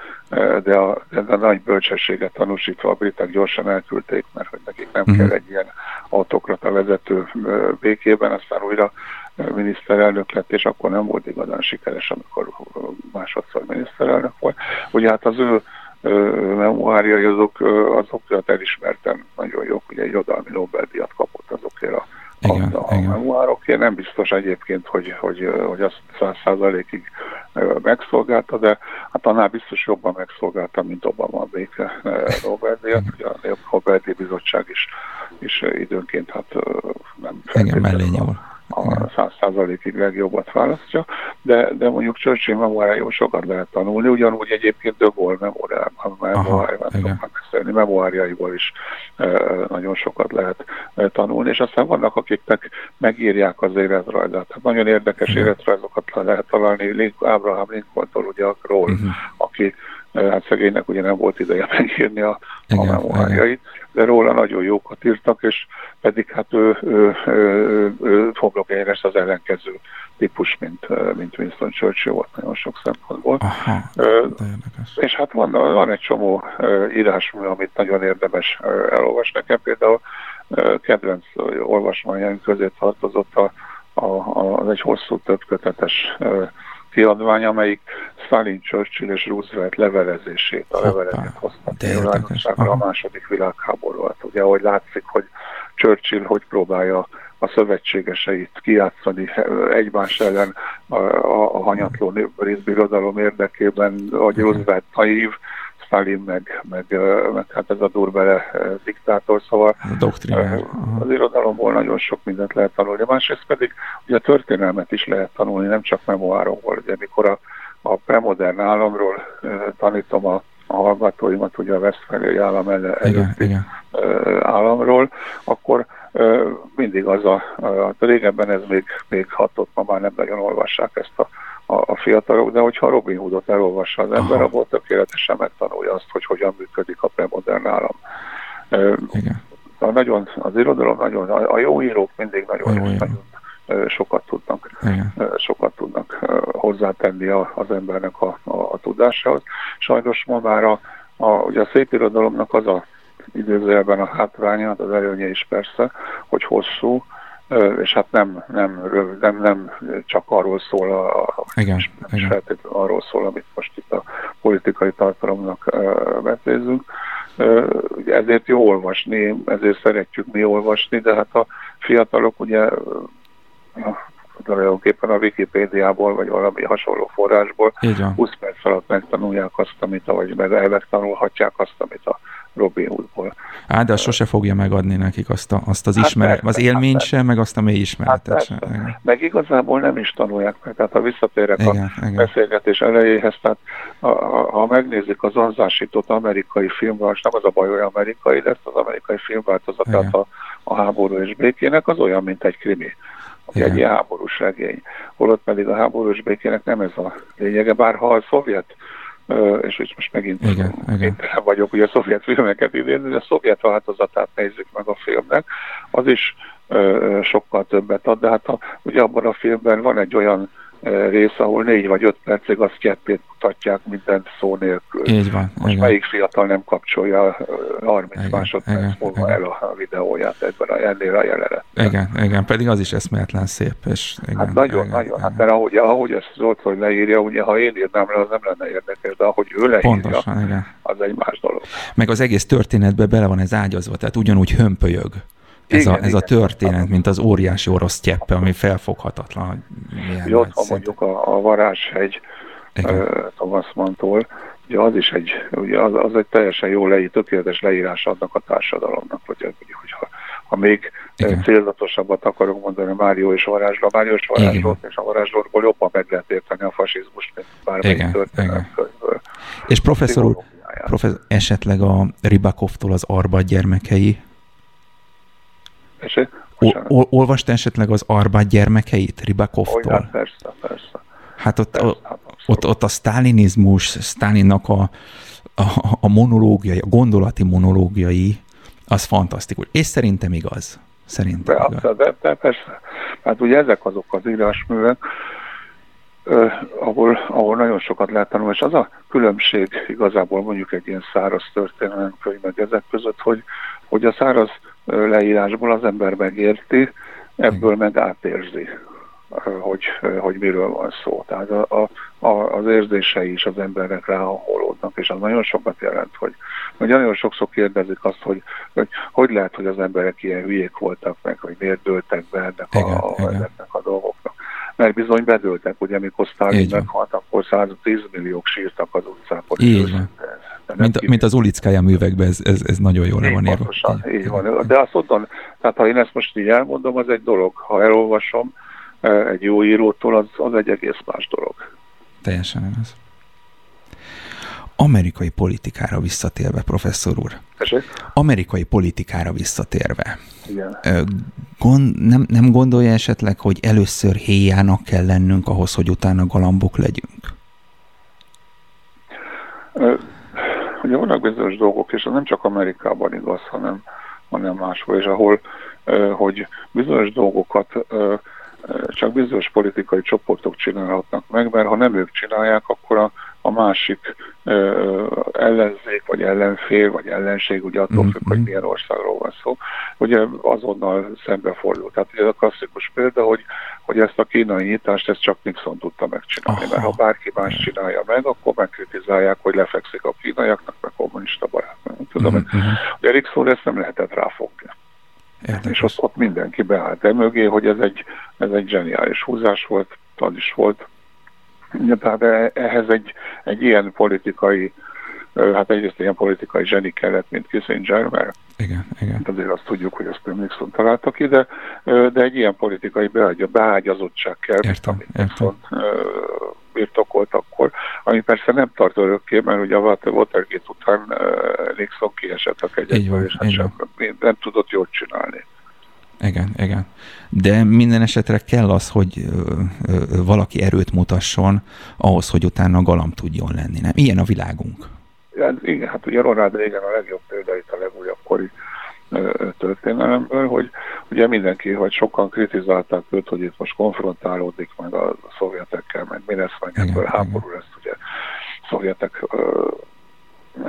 de a, de a nagy bölcsességet tanúsítva a britek gyorsan elküldték, mert hogy nekik nem uh-huh. kell egy ilyen autokrata vezető békében, aztán újra miniszterelnök lett, és akkor nem volt igazán sikeres, amikor másodszor miniszterelnök volt. Ugye hát az ő memoáriai azok, azok elismerten nagyon jók, ugye egy irodalmi Nobel-díjat kapott azokért a igen, a, a memoárokért. Nem biztos egyébként, hogy, hogy, hogy azt száz százalékig megszolgálta, de hát annál biztos jobban megszolgálta, mint Obama a béke Nobel-díjat. Ugye a Nobel-díj bizottság is, is időnként hát nem Igen, mellé nyúl a száz százalékig legjobbat választja, de, de mondjuk Churchill memoáriából sokat lehet tanulni, ugyanúgy egyébként de Gaulle memoáriájából memoáriáiból is e, nagyon sokat lehet e, tanulni, és aztán vannak, akiknek megírják az életrajzát. Hát nagyon érdekes életrajzokat lehet találni Link, Abraham Lincoln-tól, ugye ról, uh-huh. aki hát szegénynek ugye nem volt ideje megírni a, a memoáriait, de róla nagyon jókat írtak, és pedig hát ő, ő, ő, ő, ő foglalkozása az ellenkező típus, mint, mint Winston Churchill volt nagyon sok szempontból. Aha, és hát van, van egy csomó írásmű, amit nagyon érdemes elolvasni. Nekem például kedvenc olvasmányaim közé tartozott a, a, a, az egy hosszú, többkötetes kiadvány, amelyik Stalin, Churchill és Roosevelt levelezését, a leveleket hozta nyilvánosságra a második világháború alatt. Ugye, ahogy látszik, hogy Churchill hogy próbálja a szövetségeseit kijátszani egymás ellen a, a, a hanyatló részbirodalom érdekében, hogy Roosevelt naív, Stalin, meg, meg, meg hát ez a durbele diktátor, szóval a az irodalomból nagyon sok mindent lehet tanulni. Másrészt pedig ugye a történelmet is lehet tanulni, nem csak memoárokból. Ugye mikor a, a premodern államról tanítom a, a hallgatóimat, ugye a Westfáliai állam előtti igen, igen. államról, akkor mindig az a, a régebben ez még, még hatott, ma már nem nagyon olvassák ezt a a, a fiatalok, de hogyha Robin Hoodot elolvassa az ember, Aha. abból tökéletesen megtanulja azt, hogy hogyan működik a premodern állam. Igen. A nagyon, az irodalom nagyon, a jó írók mindig nagyon, jó nagyon sokat tudnak, Igen. sokat tudnak hozzátenni az embernek a, a, a tudásához. Sajnos ma már a, a, ugye a szép irodalomnak az a időzőjelben a hátránya, hát az előnye is persze, hogy hosszú, és hát nem, nem, nem, nem csak arról szól, a, igen, nem igen. arról szól, amit most itt a politikai tartalomnak vetézünk. Ezért jó olvasni, ezért szeretjük mi olvasni, de hát a fiatalok ugye tulajdonképpen a Wikipédiából, vagy valami hasonló forrásból 20 perc alatt megtanulják azt, amit, vagy meg megtanulhatják azt, amit a Robin Hoodból. Á, de az sose fogja megadni nekik azt, a, azt az hát ismeret, persze, az élményt hát sem, meg azt a mély ismeretet hát sem. Igen. Meg igazából nem is tanulják meg. Tehát ha visszatérek igen, a igen. beszélgetés elejéhez, tehát ha, ha megnézik az anzásított amerikai filmváltozat, nem az a baj, hogy amerikai lesz, az amerikai filmváltozatát a, a háború és békének, az olyan, mint egy krimi. Igen. egy háborús regény. Holott pedig a háborús békének nem ez a lényege, bár ha a szovjet és hogy most megint igen, igen. vagyok ugye a szovjet filmeket idézni, de a szovjet változatát nézzük meg a filmnek, az is sokkal többet ad, de hát a, ugye abban a filmben van egy olyan rész, ahol négy vagy öt percig a sztyeppét mutatják minden szó nélkül. Így van. Most igen. melyik fiatal nem kapcsolja 30 igen, másodperc igen, múlva igen. el a videóját ebben a, ennél a jelenet. Igen, igen, pedig az is eszméletlen szép. És igen, hát nagyon, igen, nagyon. Hát igen. Hát mert ahogy, ahogy ezt Zoltfaj leírja, ugye ha én írnám le, az nem lenne érdekes, de ahogy ő leírja, Pontosan, igen. az egy más dolog. Meg az egész történetbe bele van ez ágyazva, tehát ugyanúgy hömpölyög ez, igen, a, ez igen. a történet, mint az óriási orosz cseppe, ami felfoghatatlan. Ugye ott van mondjuk a, a Varázshegy uh, Thomas Mantól, ugye az is egy, ugye az, az egy teljesen jó leír, tökéletes leírás adnak a társadalomnak, hogy, hogy, hogyha ha még Igen. célzatosabbat akarunk mondani Mário és Varázsla, Mário és Varázslót és a Varázslótból jobban meg lehet érteni a fasizmust, mint bármelyik történet. És professzor úr, professzor, esetleg a Ribakovtól az Arba gyermekei Ol, olvasta esetleg az Arbát gyermekeit Ribakovtól? Olyan, persze, persze. Hát ott, persze, a, hát ott, ott a sztálinizmus, Sztálinnak a, a, a monológiai, a gondolati monológiai, az fantasztikus. És szerintem igaz. Szerintem de, igaz. De, de persze. Hát ugye ezek azok az írásművek, Uh, ahol, ahol nagyon sokat lehet tanulni, és az a különbség igazából mondjuk egy ilyen száraz történelem könyv meg ezek között, hogy, hogy a száraz leírásból az ember megérti, ebből meg átérzi. hogy, hogy miről van szó. Tehát a, a, az érzései is az embernek ráhangolódnak, és az nagyon sokat jelent, hogy, hogy nagyon sokszor kérdezik azt, hogy, hogy hogy lehet, hogy az emberek ilyen hülyék voltak meg, hogy miért dőltek be ennek, igen, a, igen. ennek a dolgoknak. Mert bizony bedőltek, ugye amikor Stalin meghalt, akkor 110 milliók sírtak az utcákon. Így van. Mint, mint az Ulickája művekben, ez, ez, ez nagyon jól van írva. Így van. De azt onnan, tehát ha én ezt most így elmondom, az egy dolog. Ha elolvasom eh, egy jó írótól, az, az egy egész más dolog. Teljesen igaz. Amerikai politikára visszatérve, professzor úr. Esik? Amerikai politikára visszatérve. Igen. Gond, nem, nem gondolja esetleg, hogy először héjának kell lennünk ahhoz, hogy utána galambok legyünk? Ugye vannak bizonyos dolgok, és ez nem csak Amerikában igaz, hanem, hanem máshol, és ahol, hogy bizonyos dolgokat csak bizonyos politikai csoportok csinálhatnak meg, mert ha nem ők csinálják, akkor a, a másik ö, ellenzék, vagy ellenfél, vagy ellenség, ugye attól függ, hogy mhm. milyen országról van szó, ugye azonnal szembefordul. Tehát ugye a klasszikus példa, hogy, hogy ezt a kínai nyitást, ezt csak Nixon tudta megcsinálni, Aha. mert ha bárki más csinálja meg, akkor megkritizálják, hogy lefekszik a kínaiaknak, meg kommunista barát. Tudom, uh-huh. hogy Erikson ezt nem lehetett ráfogni. Érdekes. És ott, ott mindenki beállt el mögé, hogy ez egy, ez egy zseniális húzás volt, az is volt. Tehát ehhez egy, egy ilyen politikai, hát egyrészt ilyen politikai zseni kellett, mint Kissinger, mert igen, igen. azért azt tudjuk, hogy ezt nem Nixon találta ki, de, de egy ilyen politikai beágy, beágyazottság kell, értem, amit Nixon birtokolt akkor, ami persze nem tart örökké, mert ugye a Watergate után Nixon kiesett a kegyekből, és hát sem, nem tudott jól csinálni. Igen, igen. De minden esetre kell az, hogy ö, ö, valaki erőt mutasson ahhoz, hogy utána galamb tudjon lenni. Nem? Ilyen a világunk. Ja, igen, hát ugye Ronald Reagan a legjobb példa itt a legújabb kori történelemből, hogy ugye mindenki, hogy sokan kritizálták őt, hogy itt most konfrontálódik meg a szovjetekkel, meg mi lesz, meg ebből háború lesz, ugye szovjetek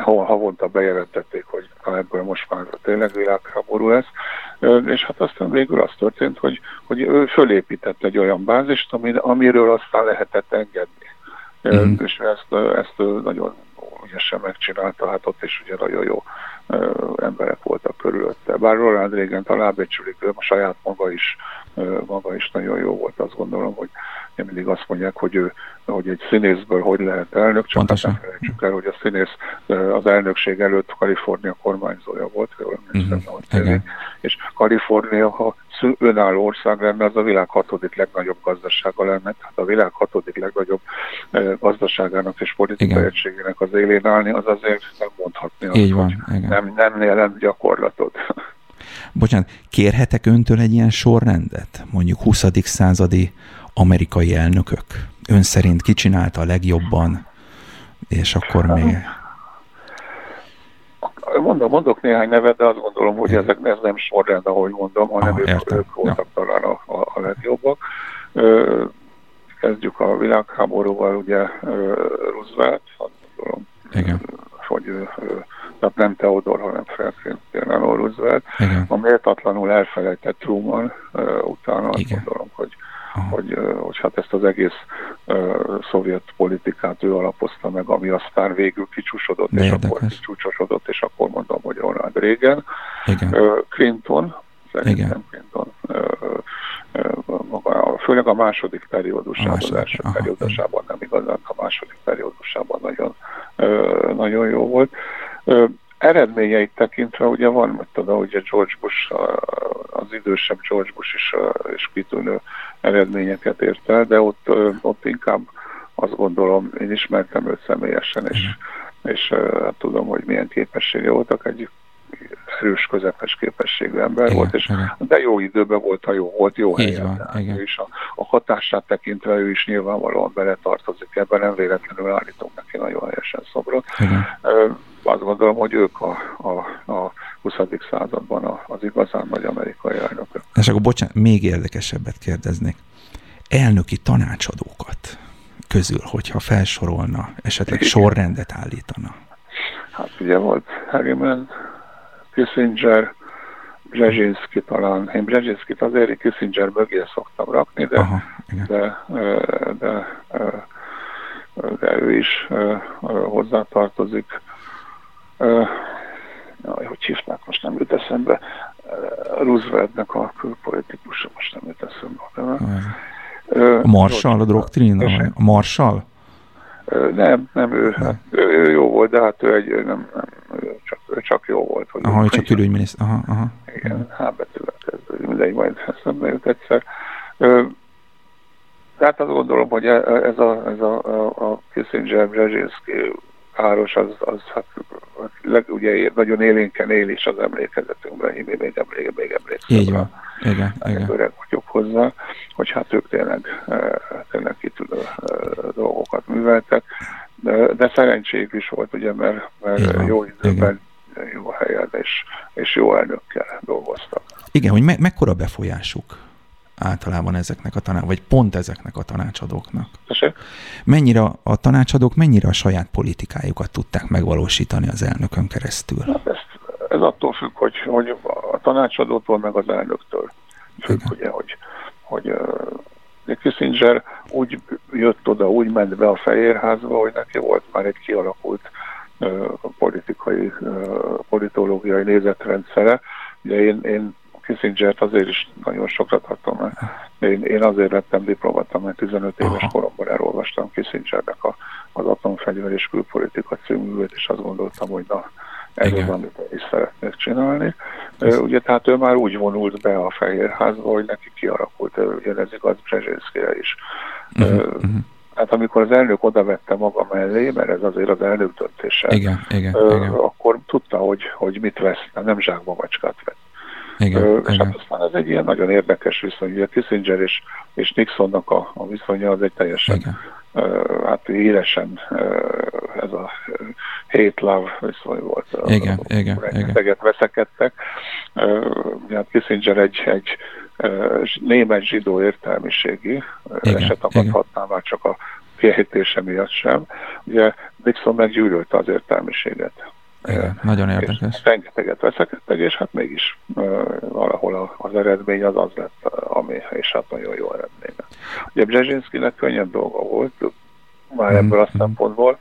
havonta bejelentették, hogy ebből most már tényleg világháború lesz, és hát aztán végül az történt, hogy, hogy ő fölépített egy olyan bázist, amiről aztán lehetett engedni. Mm. És ezt, ezt nagyon ügyesen megcsinálta, hát ott is ugye nagyon jó emberek voltak körülötte. Bár Roland Reagan alábecsülik, ő a saját maga is, maga is nagyon jó volt, azt gondolom, hogy mindig azt mondják, hogy ő hogy egy színészből hogy lehet elnök, csak Pontosan. nem felejtsük el, hogy a színész az elnökség előtt Kalifornia kormányzója volt, jól emlékszem, uh-huh. és Kalifornia, ha önálló ország lenne, az a világ hatodik legnagyobb gazdasága lenne, tehát a világ hatodik legnagyobb gazdaságának és politikai egységének az élén állni, az azért nem mondhatni, azt, van, hogy nem, nem jelent gyakorlatot. Bocsánat, kérhetek öntől egy ilyen sorrendet? Mondjuk 20. századi amerikai elnökök? Ön szerint ki csinálta a legjobban, és akkor még... Mondom, mondok néhány nevet, de azt gondolom, hogy ezek ez nem sorrend, ahogy mondom, hanem ah, ők, ők voltak ja. talán a, a, a legjobbak. Ö, kezdjük a világháborúval, ugye Roosevelt, azt gondolom, Igen. hogy tehát nem Theodor, hanem Franklin Roosevelt. Igen. A méltatlanul elfelejtett Truman, utána azt Igen. gondolom, hogy hogy, hogy hát ezt az egész uh, szovjet politikát ő alapozta meg, ami aztán végül kicsúsosodott, és akkor kicsúcsosodott, és akkor mondom, hogy Ronald Reagan. Igen. Uh, Clinton, szerintem Igen. Clinton, uh, főleg a második periódusában, a második, az első aha, periódusában nem igazán, a második periódusában nagyon, nagyon jó volt. Eredményeit tekintve ugye van, mert tudom, ugye George Bush, az idősebb George Bush is, is kitűnő eredményeket ért el, de ott, ott inkább azt gondolom, én ismertem őt személyesen, és, és hát tudom, hogy milyen képessége voltak, egy erős, közepes képességű ember igen, volt, és igen. de jó időben volt, ha jó volt, jó helyen. Van, igen. Is a, a hatását tekintve ő is nyilvánvalóan beletartozik ebben, nem véletlenül állítom neki nagyon helyesen szobrot. Igen azt gondolom, hogy ők a, a, a 20. században az igazán nagy amerikai elnökök. És akkor bocsánat, még érdekesebbet kérdeznék. Elnöki tanácsadókat közül, hogyha felsorolna, esetleg sorrendet állítana? Hát ugye volt Harriman, Kissinger, Brzezinski talán. Én Brzezinskit azért Kissinger mögé szoktam rakni, de, igen. De, de, de ő is hozzátartozik. Hogy hívták, most nem jut eszembe. Rooseveltnek a külpolitikusa, most nem jut eszembe. A Marshall, a doktrín? A Marshall? Nem, nem ő, hát, ő, ő jó volt, de hát ő egy, nem, nem ő csak, ő csak jó volt. Hogy aha, ő csak külügyminiszter, aha, aha. Igen, H betűvel kezdődik, mindegy, majd eszembe jut egyszer. Tehát azt gondolom, hogy e, ez a, ez a, a, a Kissinger, Brzezinski páros, az, az hát, leg, ugye nagyon élénken él is az emlékezetünkben, én még, emléke, még emlékszem. Így van, igen, igen. Öreg vagyok hozzá, hogy hát ők tényleg, e, tényleg kitűnő e, dolgokat műveltek, de, de szerencséjük is volt, ugye, mert, mert jó időben, igen. jó helyen és, és jó elnökkel dolgoztak. Igen, hogy me- mekkora befolyásuk általában ezeknek a tanács, vagy pont ezeknek a tanácsadóknak? Mennyire a tanácsadók mennyire a saját politikájukat tudták megvalósítani az elnökön keresztül? Hát ez, ez attól függ, hogy, hogy a tanácsadótól meg az elnöktől függ, Igen. ugye, hogy, hogy uh, Kissinger úgy jött oda, úgy ment be a Fehérházba, hogy neki volt már egy kialakult uh, politikai, uh, politológiai nézetrendszere. Ugye én, én Kissinger-t azért is nagyon sokra tartom, mert én, én azért lettem diplomata, mert 15 éves Aha. koromban elolvastam Kissingernek a, az atomfegyver és külpolitika cíművét, és azt gondoltam, hogy na, ez Igen. az, amit én is szeretnék csinálni. Ez... Ugye, tehát ő már úgy vonult be a Fehérházba, hogy neki kialakult, ugye ez igaz Brzezinszkire is. Uh-huh, uh-huh. Hát amikor az elnök oda vette maga mellé, mert ez azért az elnök döntése, igen, igen, ö, igen. akkor tudta, hogy, hogy mit vesz, nem zsákba macskát vett. Igen, Ö, és hát aztán ez egy ilyen nagyon érdekes viszony. Ugye Kissinger és, és Nixonnak a, a viszonya az egy teljesen igen. Uh, hát híresen uh, ez a hate love viszony volt. Igen, uh, igen, igen. veszekedtek. Hát Kissinger egy, egy német zsidó értelmiségi igen, eset akadhatná már csak a kiejtése miatt sem. Ugye Nixon meggyűlölte az értelmiséget. Igen, nagyon érdekes. rengeteget veszekedtek, és hát mégis valahol az eredmény az az lett, ami, és hát nagyon jó eredmény. Ugye Brzezinskinek könnyebb dolga volt, már mm, ebből a mm. szempontból.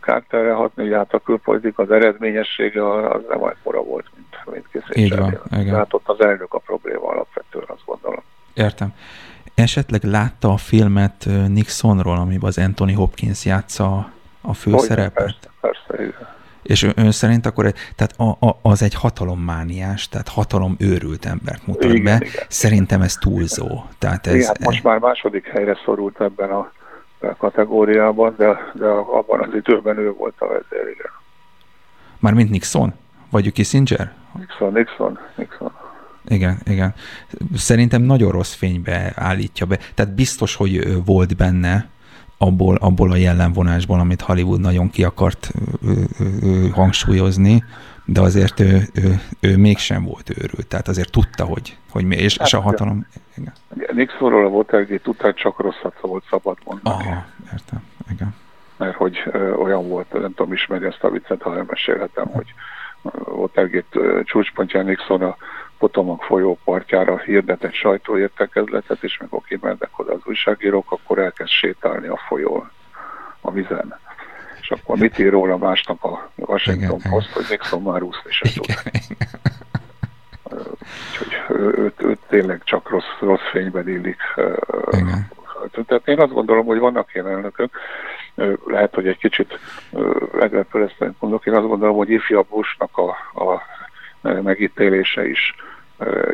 Carterre hatni, hát a külpolitika, az eredményessége az nem akkora volt, mint, mint Kissinger. Hát ott az elnök a probléma alapvetően, azt gondolom. Értem. Esetleg látta a filmet Nixonról, amiben az Anthony Hopkins játsza a főszerepet? Persze, persze, igen. És ön szerint akkor tehát a, a, az egy hatalommániás, tehát hatalom őrült embert mutat igen, be. Igen. Szerintem ez túlzó. Tehát ez, igen, hát most már második helyre szorult ebben a, a kategóriában, de, de abban az időben ő volt a vezér, igen. Mármint Nixon? Vagy Kissinger? Nixon, Nixon, Nixon. Igen, igen. Szerintem nagyon rossz fénybe állítja be. Tehát biztos, hogy volt benne, abból, abból a jellemvonásból, amit Hollywood nagyon ki akart ő, ő, hangsúlyozni, de azért ő, ő, ő mégsem volt őrült, tehát azért tudta, hogy, hogy mi, és, hát, és a hát, hatalom... Igen. Nixonról a Watergate tudta, csak rosszat volt szabad mondani. Aha, értem, igen. Mert hogy ö, olyan volt, nem tudom ismerni ezt a viccet, ha elmesélhetem, hogy Watergate csúcspontján Nixon a Potomac folyó partjára hirdetett sajtóértekezletet, és mikor kimennek oda az újságírók, akkor elkezd sétálni a folyón, a vizen. És akkor mit ír róla másnap a Washington igen, Post, hogy Nixon már úszni sem tud. Úgyhogy őt, őt tényleg csak rossz, rossz fényben illik. Igen. Tehát én azt gondolom, hogy vannak ilyen elnökök, lehet, hogy egy kicsit meglepő ezt mondok, én azt gondolom, hogy ifjabb Bushnak a, a megítélése is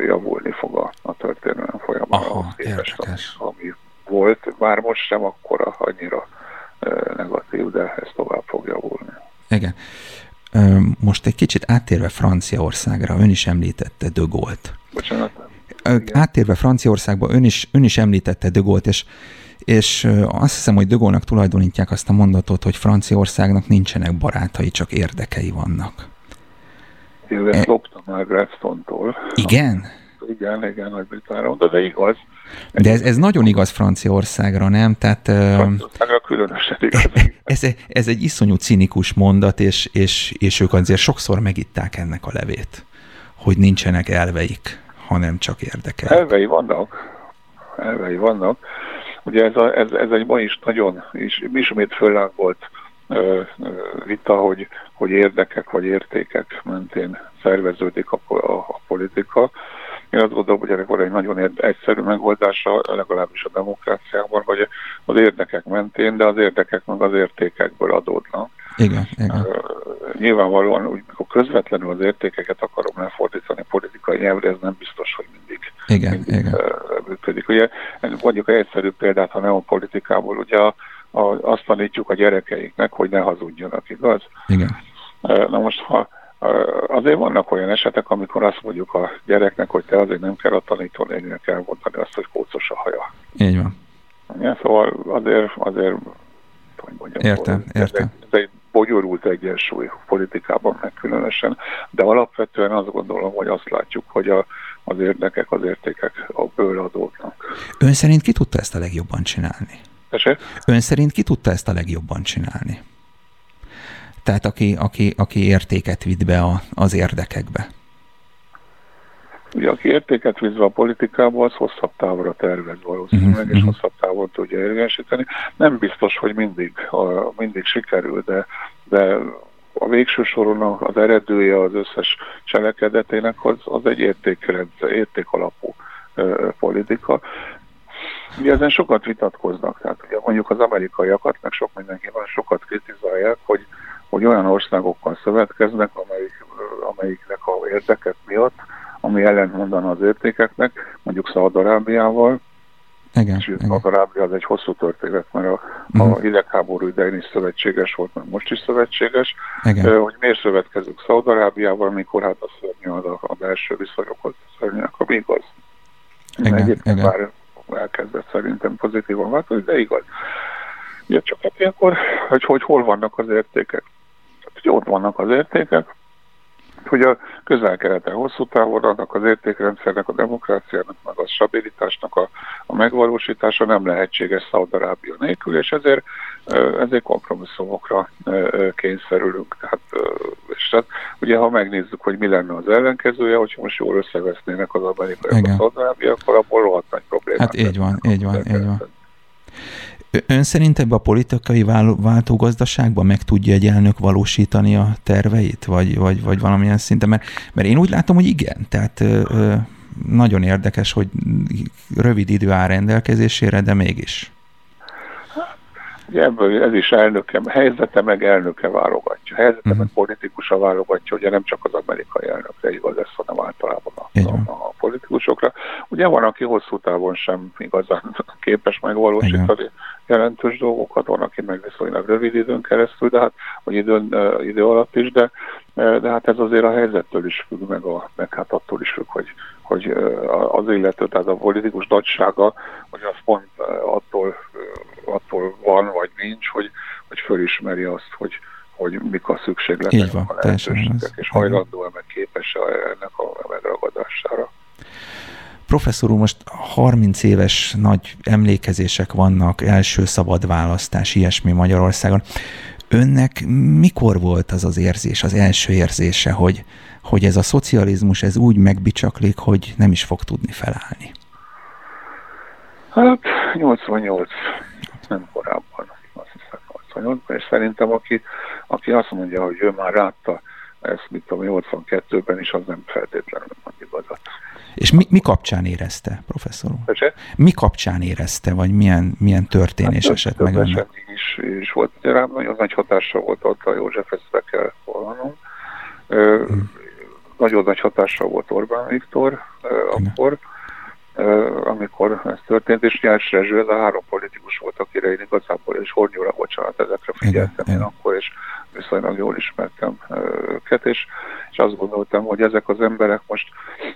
javulni fog a, a történelem folyamán. képest, ami, ami volt, már most sem akkora annyira negatív, de ez tovább fog javulni. Igen. Most egy kicsit áttérve Franciaországra, ön is említette De Gaulle-t. Bocsánat. Áttérve Franciaországba, ön is, ön is említette De Gaulle-t, és, és azt hiszem, hogy De Gaulle-nak tulajdonítják azt a mondatot, hogy Franciaországnak nincsenek barátai, csak érdekei vannak. Ezt e... loptam már Gladstone-tól. Igen? Igen, igen, Nagy-Británia, de, de igaz. De ez, ez nagyon igaz Franciaországra, nem? Tehát, Franciaországra különösen igaz. [LAUGHS] Ez, ez egy iszonyú cinikus mondat, és, és, és ők azért sokszor megitták ennek a levét, hogy nincsenek elveik, hanem csak érdekeik. Elvei vannak, elvei vannak. Ugye ez, a, ez, ez egy ma is nagyon, is, ismét volt vita, hogy, hogy érdekek vagy értékek mentén szerveződik a, a, a politika. Én azt gondolom, hogy ennek van egy nagyon egyszerű megoldása, legalábbis a demokráciában, hogy az érdekek mentén, de az érdekek meg az értékekből adódnak. Igen, igen. Nyilvánvalóan, úgy, mikor közvetlenül az értékeket akarom lefordítani politikai nyelvre, ez nem biztos, hogy mindig, igen, mindig igen. működik. Ugye mondjuk egy egyszerű példát, ha nem a politikából, ugye a, a, azt tanítjuk a gyerekeinknek, hogy ne hazudjanak, igaz? Igen. Na most, ha Azért vannak olyan esetek, amikor azt mondjuk a gyereknek, hogy te azért nem kell a tanítónéninek elmondani azt, hogy kócos a haja. Így van. Ja, szóval azért, azért hogy mondjam, értem, ez értem. Egy, ez egy bonyolult egyensúly politikában meg különösen, de alapvetően azt gondolom, hogy azt látjuk, hogy a, az érdekek, az értékek a ből adódnak. Ön szerint ki tudta ezt a legjobban csinálni? Eset? Ön szerint ki tudta ezt a legjobban csinálni? Tehát aki, aki, aki értéket vitt be a, az érdekekbe. Ugye aki értéket vízve a politikába, az hosszabb távra tervez valószínűleg, uh-huh. és mhm. hosszabb távon tudja érvényesíteni. Nem biztos, hogy mindig, a, mindig sikerül, de, de a végső soron az eredője az összes cselekedetének az, az egy értékrendszer, értékalapú ö, politika. Ugye ezen sokat vitatkoznak, tehát ugye mondjuk az amerikaiakat, meg sok mindenki van, sokat kritizálják, hogy, hogy olyan országokkal szövetkeznek, amelyik, amelyiknek a érdekek miatt ami ellentmondana az értékeknek, mondjuk Szaudarábiával, igen, és Szaudarábia az egy hosszú történet, mert a, uh-huh. a mhm. hidegháború idején is szövetséges volt, mert most is szövetséges, igen. hogy miért szövetkezünk Szaudarábiával, mikor hát a szörnyű az a, a belső viszonyokhoz szörnyűnek, ami igaz. Igen, Egyébként igen. Elkezdett szerintem pozitívan változni, de igaz. Ugye csak hát ilyenkor, hogy, hogy hol vannak az értékek. Tehát, hogy ott vannak az értékek, hogy a közel-keleten hosszú távon annak az értékrendszernek, a demokráciának, meg a stabilitásnak a, a megvalósítása nem lehetséges Szaudarábia nélkül, és ezért, ezért kompromisszumokra kényszerülünk. Tehát, és tehát, ugye ha megnézzük, hogy mi lenne az ellenkezője, hogyha most jól összevesznének az amerikai a Szaudarábia, akkor abból rohadt nagy problémák. Hát így van, így van, így van. Ön szerint ebbe a politikai váltógazdaságban meg tudja egy elnök valósítani a terveit, vagy, vagy, vagy valamilyen szinten? Mert, mert én úgy látom, hogy igen. Tehát ö, nagyon érdekes, hogy rövid idő áll rendelkezésére, de mégis. Ebből ez is elnöke, helyzete meg elnöke válogatja. Helyzete uh-huh. meg politikusa válogatja, ugye nem csak az amerikai elnökre igaz ez, hanem általában a, a, a politikusokra. Ugye van, aki hosszú távon sem igazán [LAUGHS] képes megvalósítani Igen. jelentős dolgokat, van, aki meg viszonylag rövid időn keresztül, de hát, vagy időn, idő alatt is, de, de hát ez azért a helyzettől is függ, meg, a, meg hát attól is függ, hogy, hogy az illető, tehát a politikus nagysága, hogy az pont van, vagy nincs, hogy, hogy fölismeri azt, hogy, hogy mik a szükségletek, a lehetőségek, és hajlandó-e meg képes -e ennek a megragadására. Professzor úr, most 30 éves nagy emlékezések vannak, első szabad választás, ilyesmi Magyarországon. Önnek mikor volt az az érzés, az első érzése, hogy, hogy ez a szocializmus ez úgy megbicsaklik, hogy nem is fog tudni felállni? Hát 88, nem korábban, azt hiszem 88 és szerintem aki, aki azt mondja, hogy ő már látta ezt, mit tudom, 82-ben is, az nem feltétlenül mond igazat. És mi, mi kapcsán érezte, professzor úr? Mi kapcsán érezte, vagy milyen, milyen történés hát, esett meg önnek? Is, is volt, rám nagyon nagy hatása volt ott a József, ezt be kell vallanom. Hmm. Nagyon nagy hatása volt Orbán Viktor akkor, amikor ez történt, és Nyers Rezső, ez a három politikus volt, akire én igazából, és Hornyóra, bocsánat, ezekre figyeltem Igen. én akkor, és viszonylag jól ismertem őket, és, és azt gondoltam, hogy ezek az emberek most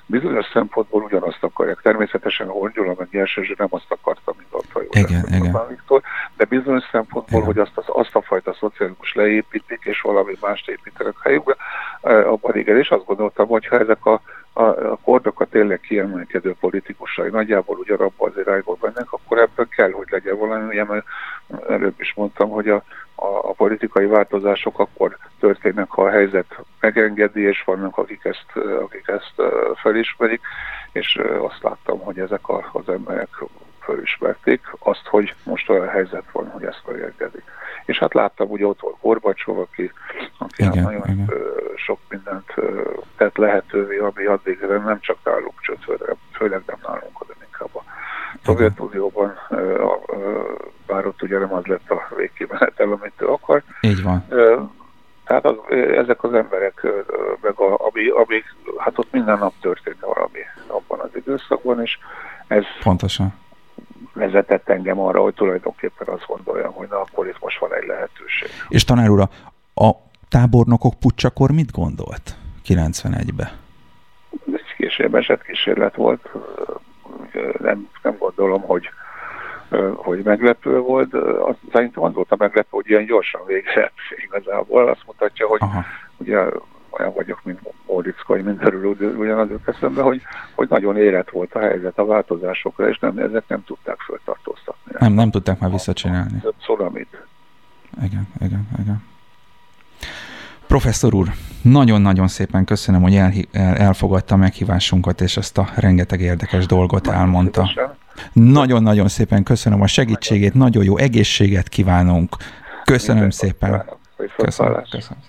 bizonyos szempontból ugyanazt akarják. Természetesen Hornyóra, meg Nyers Rezső nem azt akarta, mint igen, igen. Viktor, de bizonyos szempontból, igen. hogy azt, az, azt a fajta szocializmus leépítik, és valami mást építenek helyükbe, abban igen, és azt gondoltam, hogy ha ezek a a, a kordokat tényleg kiemelkedő politikusai nagyjából ugyanabban az irányból mennek, akkor ebből kell, hogy legyen valami, ugye, mert előbb is mondtam, hogy a, a, a politikai változások akkor történnek, ha a helyzet megengedi, és vannak, akik ezt, akik ezt felismerik, és azt láttam, hogy ezek a, az emberek felismerték azt, hogy most olyan helyzet van, hogy ezt megengedi. És hát láttam, hogy ott volt Gorbacsov, aki, aki igen, hát nagyon igen. sok mindent tett lehetővé, ami addig nem csak nálunk csötve, főleg nem nálunk, hanem inkább a Szovjetunióban, bár ott ugye nem az lett a végkimenetel, amit ő akar. Így van. Tehát az, ezek az emberek, meg a, ami, ami, hát ott minden nap történt valami abban az időszakban, és ez Pontosan. Vezetett engem arra, hogy tulajdonképpen azt gondoljam, hogy na, akkor itt most van egy lehetőség. És tanár úr, a tábornokok pucsakor mit gondolt 91-be? Ez később esett kísérlet volt. Nem, nem gondolom, hogy hogy meglepő volt. Azt szerintem az volt a meglepő, hogy ilyen gyorsan végzett igazából. Azt mutatja, hogy Aha. ugye olyan vagyok, mint Móriczka, hogy mindenről ugyanaz jut eszembe, hogy, hogy nagyon érett volt a helyzet a változásokra, és nem, ezek nem tudták föltartóztatni. Nem, nem tudták már visszacsinálni. Szolamit. Igen, igen, igen. Professzor úr, nagyon-nagyon szépen köszönöm, hogy el, el, elfogadta a meghívásunkat, és ezt a rengeteg érdekes dolgot elmondta. Nagyon-nagyon szépen köszönöm a segítségét, nagyon jó egészséget kívánunk. Köszönöm szépen. Köszönöm. köszönöm.